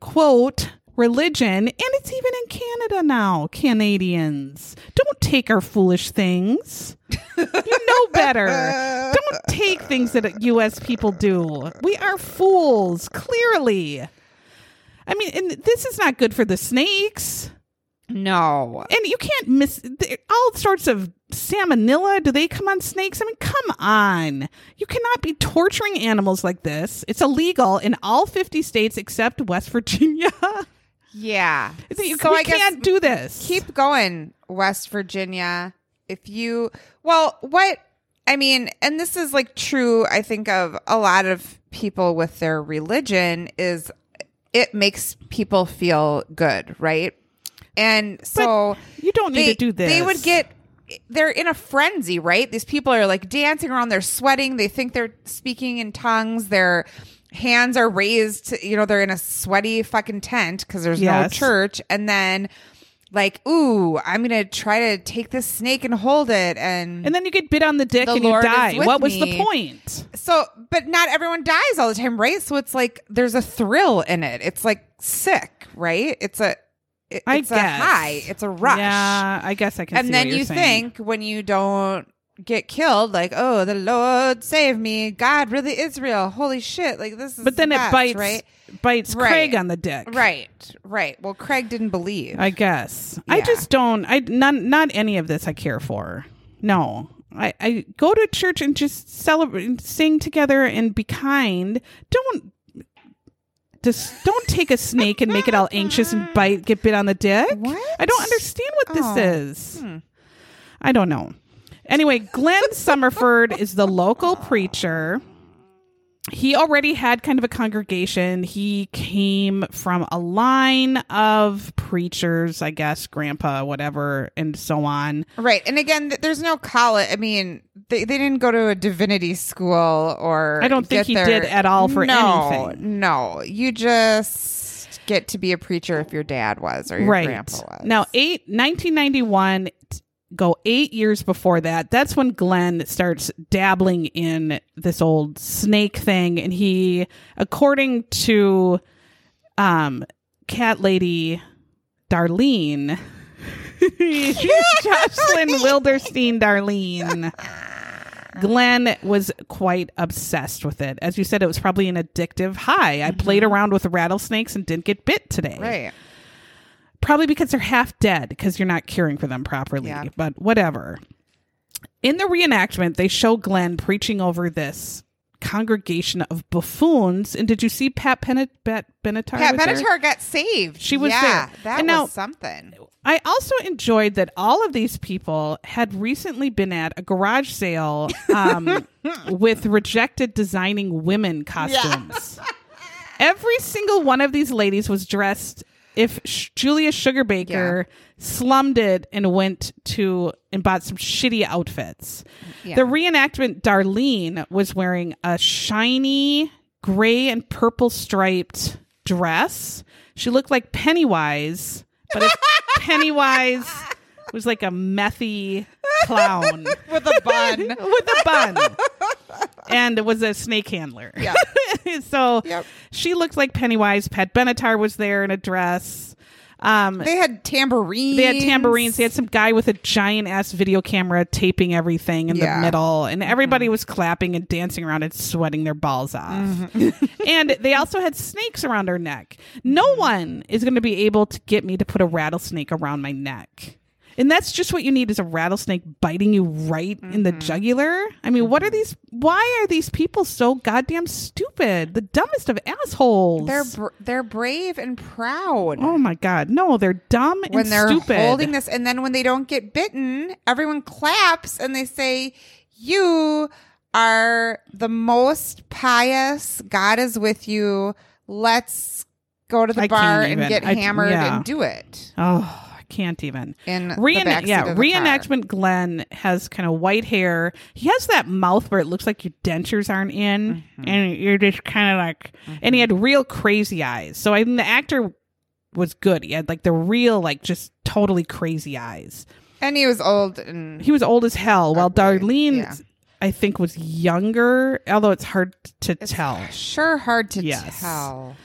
quote religion and it's even in Canada now. Canadians, don't take our foolish things. you know better. Don't take things that US people do. We are fools, clearly. I mean, and this is not good for the snakes. No. And you can't miss all sorts of salmonella. Do they come on snakes? I mean, come on. You cannot be torturing animals like this. It's illegal in all 50 states except West Virginia. Yeah. You- so we I can't do this. keep going, West Virginia. If you, well, what, I mean, and this is like true, I think, of a lot of people with their religion, is it makes people feel good, right? And so you don't need they, to do this. They would get, they're in a frenzy, right? These people are like dancing around, they're sweating, they think they're speaking in tongues, their hands are raised, you know, they're in a sweaty fucking tent because there's no church. And then, like, ooh, I'm gonna try to take this snake and hold it, and, and then you get bit on the dick The and Lord you die. What was the point? so, but not everyone dies all the time, right? So it's like there's a thrill in it. It's like sick, right? It's a, it- I it's a high. It's a rush. Yeah, I guess I can. see and then you saying. think when you don't get killed, like, oh, the Lord save me. God really is real. Holy shit! Like this is. but then the it bites right? bites Right. Craig on the dick. Right, right. Well, Craig didn't believe. I guess. I just don't. I not not any of this I care for. No. I, I go to church and just celebrate and sing together and be kind. Don't just don't take a snake and make it all anxious and bite get bit on the dick. What? I don't understand what this Oh. is. Hmm. I don't know. Anyway, Glenn Summerford is the local preacher. He already had kind of a congregation. He came from a line of preachers, I guess, grandpa, whatever, and so on. Right, and again, th- there's no college. I mean, they, they didn't go to a divinity school or. I don't think he their- did at all for no, anything. No, you just get to be a preacher if your dad was or your right. grandpa was. Now, eight, 1991, t- go eight years before that. That's when Glenn starts dabbling in this old snake thing. And he, according to um, cat lady Darlene, Jocelyn Wildenstein Darlene. Glenn was quite obsessed with it. As you said, it was probably an addictive high. I played around with rattlesnakes and didn't get bit today right. Probably because they're half dead because you're not caring for them properly. Yeah. But whatever. In the reenactment, they show Glenn preaching over this congregation of buffoons. And did you see Pat Benatar? Pat? Benatar got saved. She was yeah, there. That And was now- something. I also enjoyed that all of these people had recently been at a garage sale um, with rejected designing women costumes. Every single one of these ladies was dressed. If Sh- Julia Sugarbaker slummed it and went to and bought some shitty outfits, Yeah. the reenactment Darlene was wearing a shiny gray and purple striped dress. She looked like Pennywise, but if Pennywise was like a methy clown With a bun. with a bun and it was a snake handler. Yeah. so Yep. she looked like Pennywise. Pat Benatar was there in a dress. Um, they had tambourines. they had tambourines. They had some guy with a giant ass video camera taping everything in Yeah. Mm-hmm. the middle, and everybody was clapping and dancing around and sweating their balls off. Mm-hmm. and they also had snakes around her neck. No one is going to be able to get me to put a rattlesnake around my neck. And that's just what you need is a rattlesnake biting you right in the Mm-hmm. jugular. I mean, what are these? Why are these people so goddamn stupid? The dumbest of assholes. They're br- they're brave and proud. oh my god, no, they're dumb and they're stupid. holding this and then when they don't get bitten everyone claps and they say you are the most pious god is with you let's go to the I bar and even. get I- hammered yeah. and do it Oh, can't even. In Reenact- yeah, of the car. reenactment Glenn has kind of white hair. He has that mouth where it looks like your dentures aren't in, Mm-hmm. and you're just kind of like. And he had real crazy eyes. So I think the actor was good. He had like the real, like just totally crazy eyes. And he was old and He was old as hell, while Darlene, yeah. I think, was younger. Although it's hard to tell. sure hard to Yes. tell.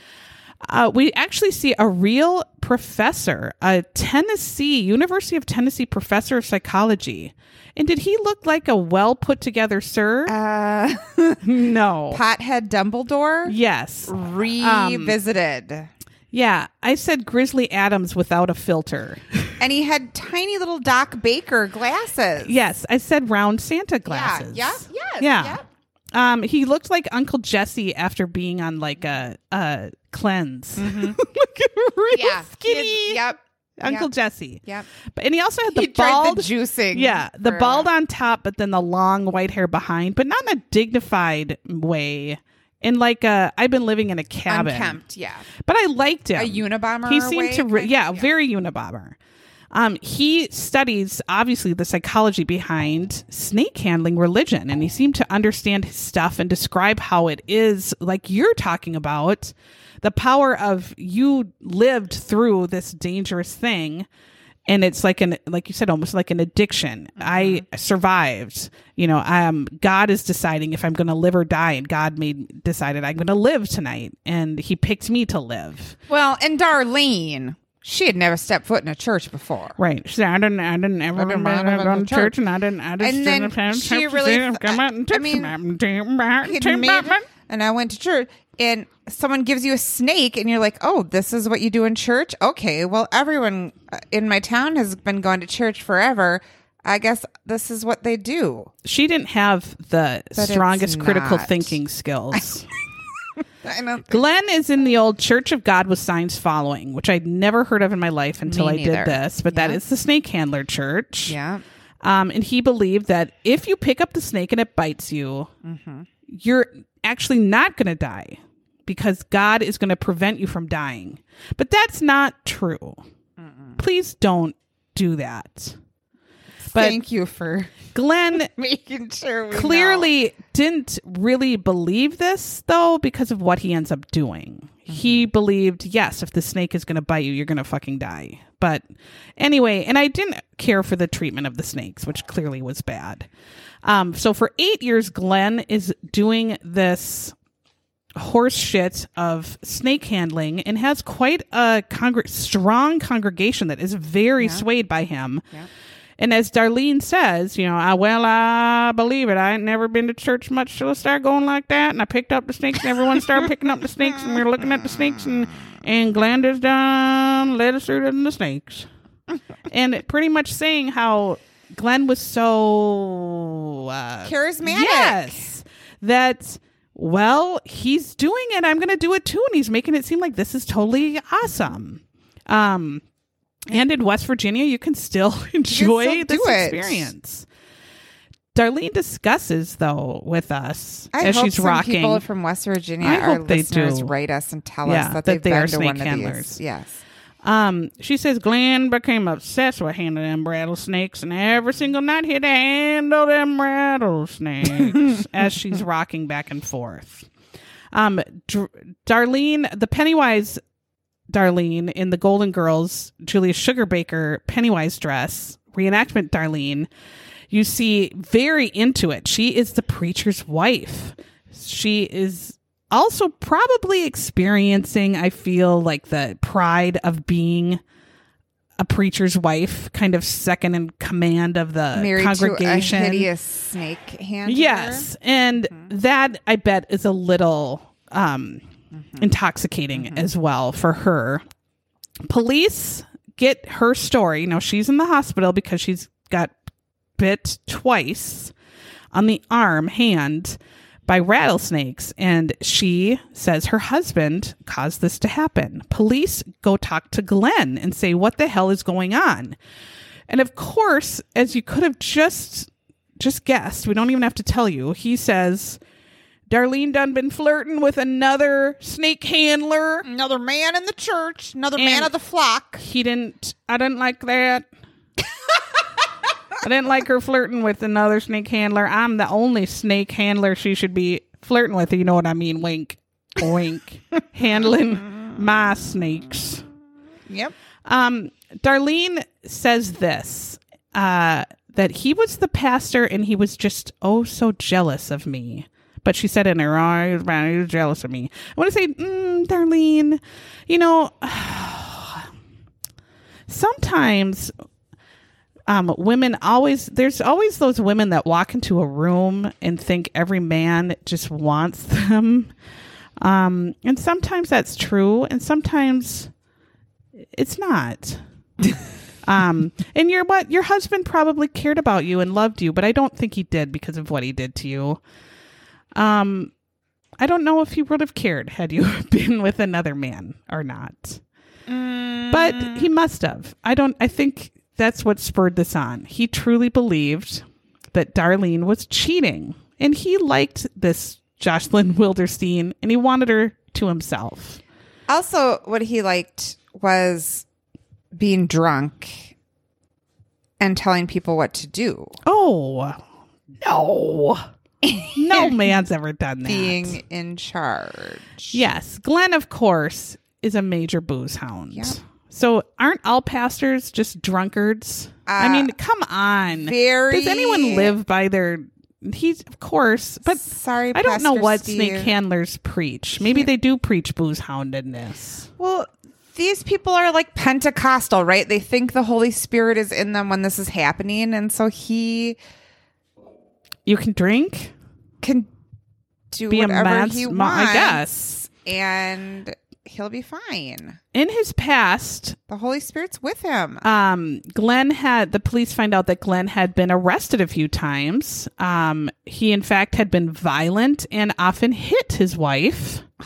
Uh, we actually see a real professor, a Tennessee University of Tennessee professor of psychology. And did he look like a well put together sir? Uh, no. Pothead Dumbledore Yes. revisited. Yeah. I said Grizzly Adams without a filter. and he had tiny little Doc Baker glasses. Yes. I said round Santa glasses. Yeah, yeah, yes, Yeah. yep. Um, he looked like Uncle Jesse after being on like a, a cleanse. Look at real Mm-hmm. Yeah. skinny had- yep. Uncle yep. Jesse. Yep. But and he also had the He bald the juicing. Yeah, the bald on top, but then the long white hair behind, but not in a dignified way. In like a, I've been living in a cabin, unkempt. Yeah. but I liked him. A Unabomber He seemed way, to, re- yeah, Yeah. very Unabomber. Um, he studies obviously the psychology behind snake handling religion, and he seemed to understand his stuff and describe how it is, like you're talking about, the power of you lived through this dangerous thing and it's like an like you said almost like an addiction. I survived. You know um god is deciding if i'm going to live or die and god made decided i'm going to live tonight and he picked me to live. Well, and Darlene, she had never stepped foot in a church before. right she said i didn't i didn't ever didn't remember remember going to church church. and i didn't i just And then didn't have she really- say, come out and I mean, me. He'd and I went to church, and someone gives you a snake, and you're like, "Oh, this is what you do in church." Okay, well, everyone uh, in my town has been going to church forever. I guess this is what they do. she didn't have the it's strongest critical thinking skills I know. Glenn is in the old Church of God with Signs Following, which I'd never heard of in my life until Me I neither. did this, but that Yeah. is the snake handler church. Yeah. Um, and he believed that if you pick up the snake and it bites you, Mm-hmm. you're actually not going to die because God is going to prevent you from dying. But that's not true. Please don't do that. But Thank you for Glenn making sure. We know. clearly didn't really believe this though because of what he ends up doing. He believed, yes, if the snake is going to bite you, you're going to fucking die. But anyway, and I didn't care for the treatment of the snakes, which clearly was bad. Um, so for eight years, Glenn is doing this horse shit of snake handling and has quite a strong congregation that is very swayed by him. And as Darlene says, you know, I, well, I believe it. I ain't never been to church much till I started going like that. And I picked up the snakes, and everyone started picking up the snakes, and we were looking at the snakes, and, and Glenda's done led us through to the snakes. and pretty much saying how Glenn was so uh, Charismatic. Yes. That, well, he's doing it. I'm going to do it too. And he's making it seem like this is totally awesome. Um, and in West Virginia, you can still enjoy still this experience. Darlene discusses though with us I as hope she's some rocking. people from West Virginia, I our hope they listeners, do. write us and tell Yeah, us that, that they've they been are to one snake of handlers. these. Yes. Um, she says Glenn became obsessed with handling them rattlesnakes, and every single night he'd handle them rattlesnakes as she's rocking back and forth. Um, Dr- Darlene, the Pennywise Darlene in the Golden Girls, Julia Sugarbaker Pennywise dress, reenactment Darlene, you see very into it. She is the preacher's wife. She is also probably experiencing, I feel like the pride of being a preacher's wife, kind of second in command of the Married congregation. hideous snake handler. Yes, and that I bet is a little um, Mm-hmm. intoxicating mm-hmm. as well for her. Police get her story. Now she's in the hospital because she's got bit twice on the arm, hand by rattlesnakes, and she says her husband caused this to happen. Police go talk to Glenn and say, "What the hell is going on?" And of course, as you could have just just guessed, we don't even have to tell you. He says Darlene done been flirting with another snake handler. Another man in the church, another And- man of the flock. He didn't. I didn't like that. I didn't like her flirting with another snake handler. I'm the only snake handler she should be flirting with. You know what I mean? Wink, wink. Handling my snakes. Yep. Um, Darlene says this uh, that he was the pastor and he was just oh so jealous of me. But she said in her eyes, man, he was jealous of me. I want to say, mm, Darlene, you know, sometimes um, women always there's always those women that walk into a room and think every man just wants them. Um, and sometimes that's true and sometimes it's not. Um, and your what your husband probably cared about you and loved you but i don't think he did because of what he did to you um i don't know if he would have cared had you been with another man or not but he must have. I don't. I think that's what spurred this on. He truly believed that Darlene was cheating, and he liked this Jocelyn Wildenstein, and he wanted her to himself. Also, what he liked was being drunk and telling people what to do. Oh no, no man's ever done that. Being in charge. Yes, Glenn, of course, is a major booze hound. Yep. So aren't all pastors just drunkards? I Uh, mean, come on. very- Does anyone live by their? He's of course, but Sorry, I don't know what Steve. snake handlers preach. Maybe they do preach booze houndedness. Well, these people are like Pentecostal, right? They think the Holy Spirit is in them when this is happening. And so he You can drink. can do Be a whatever mad he wants. I guess. And he'll be fine. In his past, The Holy Spirit's with him. um, Glenn had the police find out that Glenn had been arrested a few times. Um, he, in fact, had been violent and often hit his wife.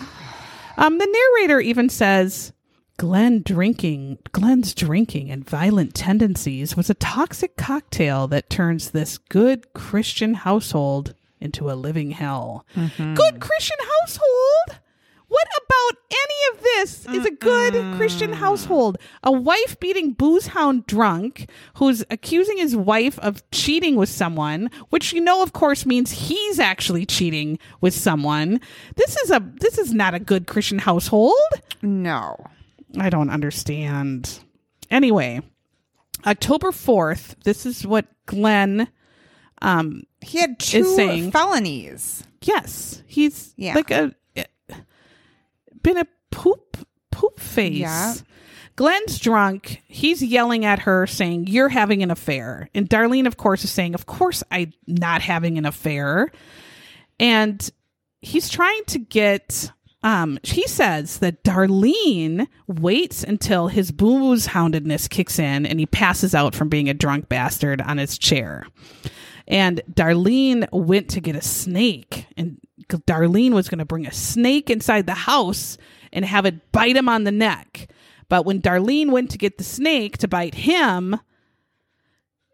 Um, the narrator even says Glenn drinking, Glenn's drinking and violent tendencies was a toxic cocktail that turns this good Christian household into a living hell. Mm-hmm. Good Christian household? What about any of this is a good Christian household? A wife beating booze hound drunk who's accusing his wife of cheating with someone, which you know of course means he's actually cheating with someone. This is a this is not a good Christian household. no. I don't understand. Anyway, October 4th, this is what Glenn um He had two saying- felonies. yes, he's Yeah. like a been a poop poop face. Yeah. Glenn's drunk. He's yelling at her saying, "You're having an affair." And Darlene of course is saying, "Of course I'm not having an affair." And he's trying to get um she says that Darlene waits until his booze houndedness kicks in and he passes out from being a drunk bastard on his chair. And Darlene went to get a snake, and Darlene was going to bring a snake inside the house and have it bite him on the neck. But when Darlene went to get the snake to bite him,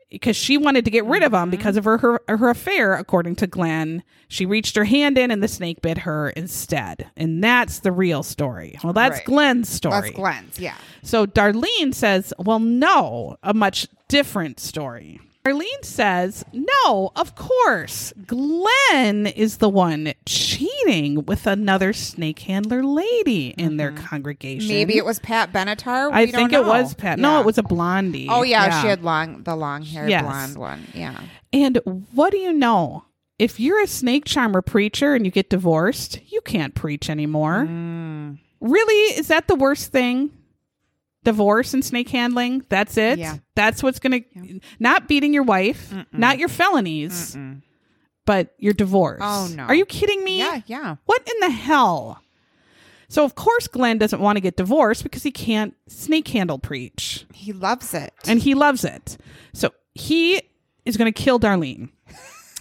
because she wanted to get rid of him mm-hmm. because of her, her her affair, according to Glenn, she reached her hand in and the snake bit her instead. And that's the real story. Well, that's Right. Glenn's story. That's Glenn's, yeah. So Darlene says, well, no, a much different story. Darlene says, no, of course. Glenn is the one cheating with another snake handler lady in their congregation. Maybe it was Pat Benatar. I We don't think it was. Pat. No, Yeah. it was a blondie. Oh yeah, she had long the long haired Yes. blonde one. Yeah. And what do you know? If you're a snake charmer preacher and you get divorced, you can't preach anymore. Mm. Really? Is that the worst thing? Divorce and snake handling? That's it? Yeah. That's what's going to, not beating your wife, not your felonies, but your divorce. Oh, no. Are you kidding me? Yeah, yeah. What in the hell? So, of course, Glenn doesn't want to get divorced because he can't snake handle preach He loves it. and he loves it. So he is going to kill Darlene.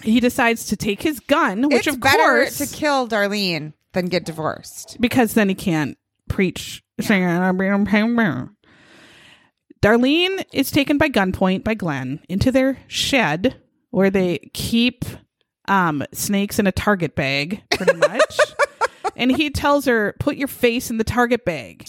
He decides to take his gun, which it's of better course, to kill Darlene than get divorced. because then he can't preach. Darlene is taken by gunpoint by Glenn into their shed where they keep um, snakes in a Target bag, pretty much. and he tells her, "Put your face in the Target bag."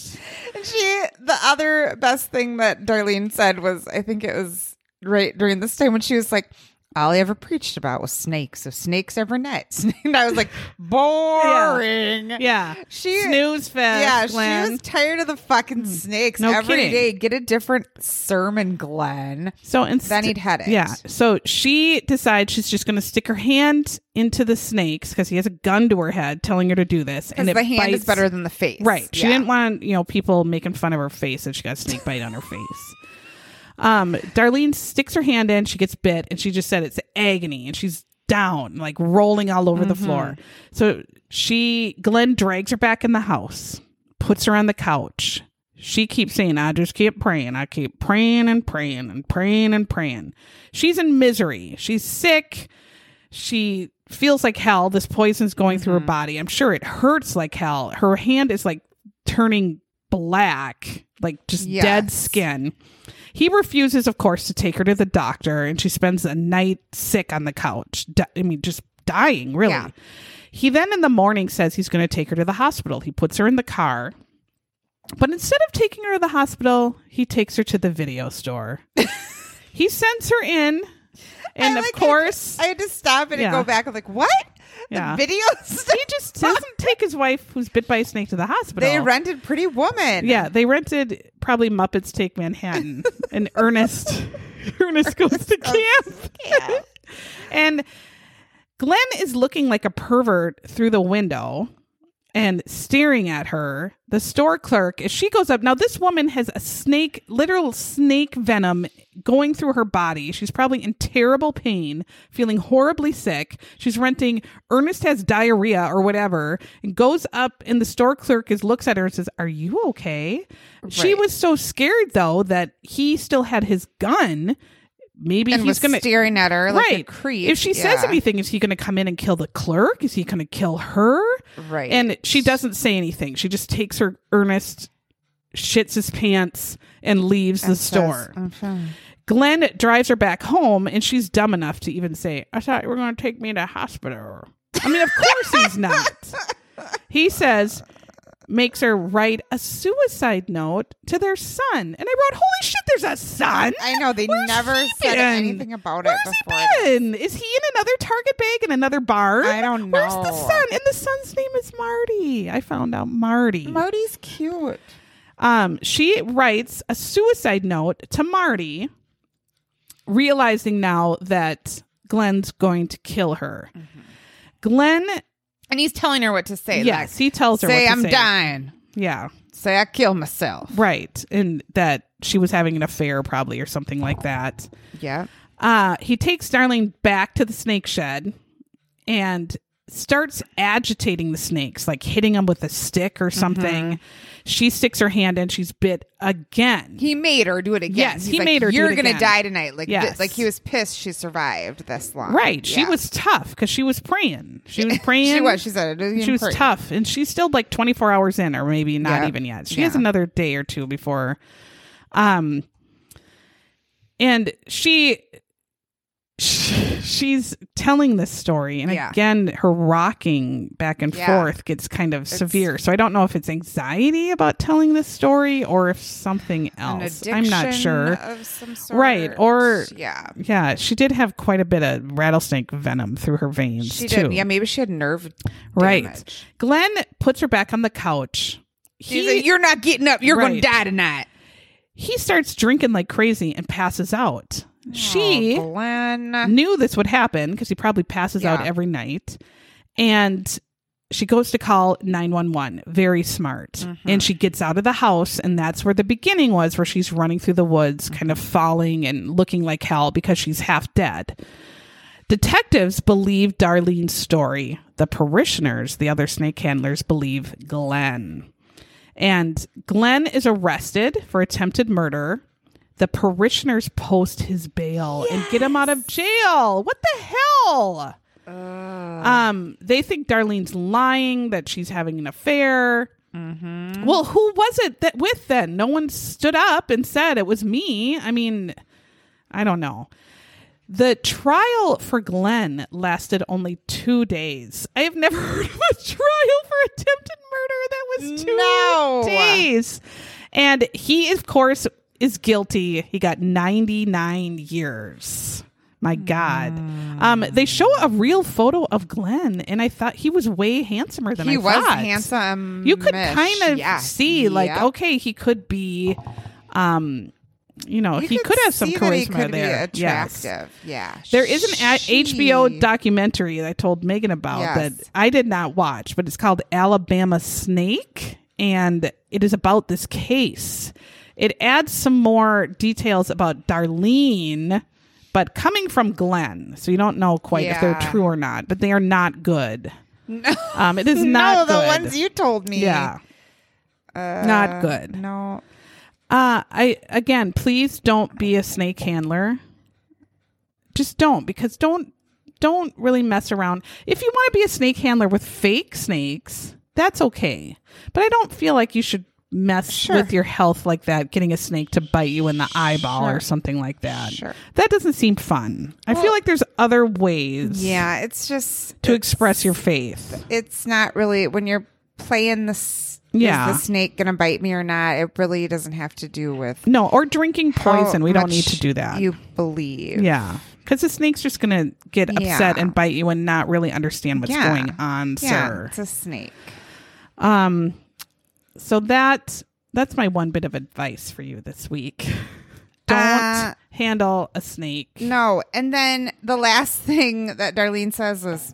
And she, the other best thing that Darlene said was, I think it was right during this time when she was like, all I ever preached about was snakes. If snakes ever nuts. and I was like, boring. Yeah, She snooze fest. Yeah, Glenn. she was tired of the fucking hmm. snakes No every kidding. day. Get a different sermon, Glenn. So instead, Then he'd had it. Yeah. So she decides she's just going to stick her hand into the snakes because he has a gun to her head, telling her to do this. And the hand is better than the face. Right. She Yeah. didn't want you know people making fun of her face that she got a snake bite on her face. Um, Darlene sticks her hand in, she gets bit, and she just said it's agony, and she's down, like rolling all over the Mm-hmm. floor. So she, Glenn drags her back in the house, puts her on the couch. She keeps saying, I just keep praying. I keep praying and praying and praying and praying. She's in misery. She's sick. She feels like hell. This poison's going through Mm-hmm. her body. I'm sure it hurts like hell. Her hand is like turning black, like just dead skin. He refuses, of course, to take her to the doctor, and she spends a night sick on the couch. Di- I mean, just dying, really. Yeah. He then in the morning says he's going to take her to the hospital. He puts her in the car. But instead of taking her to the hospital, he takes her to the video store. he sends her in. And I of like had- course, I had to stop and Yeah. go back. I'm like, what? Yeah. The video stuff? he just doesn't take his wife who's bit by a snake to the hospital. They rented Pretty Woman. Yeah, they rented probably Muppets Take Manhattan, and Ernest Ernest goes to camp. and Glenn is looking like a pervert through the window and staring at her. The store clerk, as she goes up, now this woman has a snake, literal snake venom going through her body. She's probably in terrible pain, feeling horribly sick. She's renting, Ernest has diarrhea or whatever, and goes up, and the store clerk is looks at her and says, Are you okay? She was so scared though that he still had his gun. Maybe And he's gonna staring at her like right. a creep. If she says anything, is he going to come in and kill the clerk? Is he going to kill her? Right. And she doesn't say anything. She just takes her Ernest, shits his pants, and leaves the says, store. Glenn drives her back home, and she's dumb enough to even say, "I thought you were going to take me to hospital." I mean, of course he's not. He says, makes her write a suicide note to their son, and I wrote, "Holy shit, there's a son!" I know they Where's never said been? anything about Where's it before. he been? Is he in another Target bag in another bar? I don't know. Where's the son? And the son's name is Marty. I found out Marty. Marty's cute. um, she writes a suicide note to Marty, realizing now that Glenn's going to kill her. Mm-hmm. Glenn, And he's telling her what to say. yes, like, he tells her say what to I'm say. dying. Yeah, Say I kill myself. right, and that she was having an affair, probably, or something like that. Yeah. uh, he takes Darlene back to the snake shed and starts agitating the snakes, like hitting them with a stick or something. She sticks her hand in, she's bit again. He made her do it again. Yes, He's he like, made her do You're gonna again." die tonight. Like, Yes. like he was pissed she survived this long. right. She Yeah. was tough because she was praying. She was praying. She was. She said it. she was tough. And she's still like 24 hours in, or maybe not Yeah. even yet. She has another day or two before. Um, and she, she's telling this story and Yeah. again her rocking back and Yeah. forth gets kind of severe so i don't know if it's anxiety about telling this story or if something else i'm not sure Of some sort. Right, or- yeah. yeah she did have quite a bit of rattlesnake venom through her veins She too did. Yeah, maybe she had nerve right damage. glenn puts her back on the couch he, like, You're not getting up. You're gonna die tonight. he starts drinking like crazy and passes out she Oh, Glenn. knew this would happen because he probably passes out every night. And she goes to call 911. Very smart. Mm-hmm. And she gets out of the house. And that's where the beginning was, where she's running through the woods, kind of Mm-hmm. falling and looking like hell because she's half dead. Detectives believe Darlene's story. The parishioners, the other snake handlers, believe Glenn. And Glenn is arrested for attempted murder. The parishioners post his bail and get him out of jail. What the hell? Um, they think Darlene's lying that she's having an affair. Well, who was it that with then? No one stood up and said it was me. I mean, I don't know. The trial for Glenn lasted only two days. I have never heard of a trial for attempted murder that was two No. days. And he, of course, is guilty. He got 99 years. My God. Um, they show a real photo of Glenn, and I thought he was way handsomer than he I was thought. handsome. You could kind of yeah. see, like, okay, he could be, um, you know, You he could have some charisma could there. Be Yes. Yeah. There is an a- HBO documentary that I told Megan about Yes. that I did not watch, but it's called Alabama Snake, and it is about this case. It adds some more details about Darlene, but coming from Glenn, so you don't know quite if they're true or not. But they are not good. No, Um, it is no, not the good. ones you told me. yeah, Uh, not good. No. Uh, I again, please don't be a snake handler. Just don't because don't don't really mess around. If you want to be a snake handler with fake snakes, that's okay. But I don't feel like you should mess Sure. with your health like that, getting a snake to bite you in the eyeball or something like that. Sure. That doesn't seem fun. I feel like there's other ways Yeah, it's just to it's- express your faith. It's not really when you're playing this. Yeah. is the snake gonna bite me or not? It really doesn't have to do with No, or drinking poison. We don't need to do that. You believe? Yeah. Because the snake's just going to get upset Yeah. and bite you and not really understand what's Yeah. going on, Yeah, sir. it's a snake. Um, so that that's my one bit of advice for you this week. Don't Uh, handle a snake. No, and then the last thing that Darlene says is,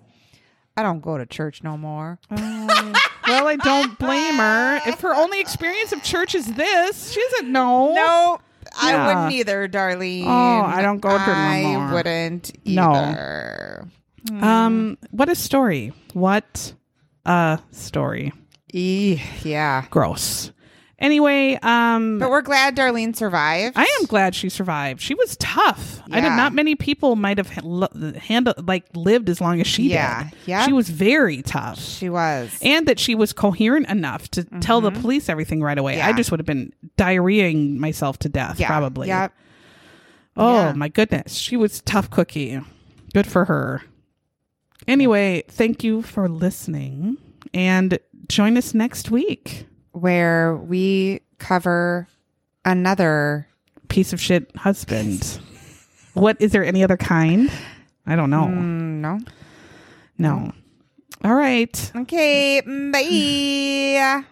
"I don't go to church no more." Um, well, I don't blame her. If her only experience of church is this, she doesn't know. No, I Yeah. wouldn't either, Darlene. Oh, I don't go to no I wouldn't No. either. Um, what a story. What a story. E- yeah. Gross. Anyway, um, But we're glad Darlene survived. I am glad she survived. She was tough. I did Yeah. not many people might have handled like lived as long as she Yeah. did. Yep. She was very tough. She was. And that she was coherent enough to tell the police everything right away. I Mm-hmm. Yeah. just would have been diarrheaing myself to death, yeah. probably. Yep. Oh Yeah. my goodness. She was tough cookie. Good for her. Anyway, thank you for listening and join us next week. Where we cover another. Piece of shit husband. what is there any other kind? I don't know. Mm, no. No. All right. Okay. Bye.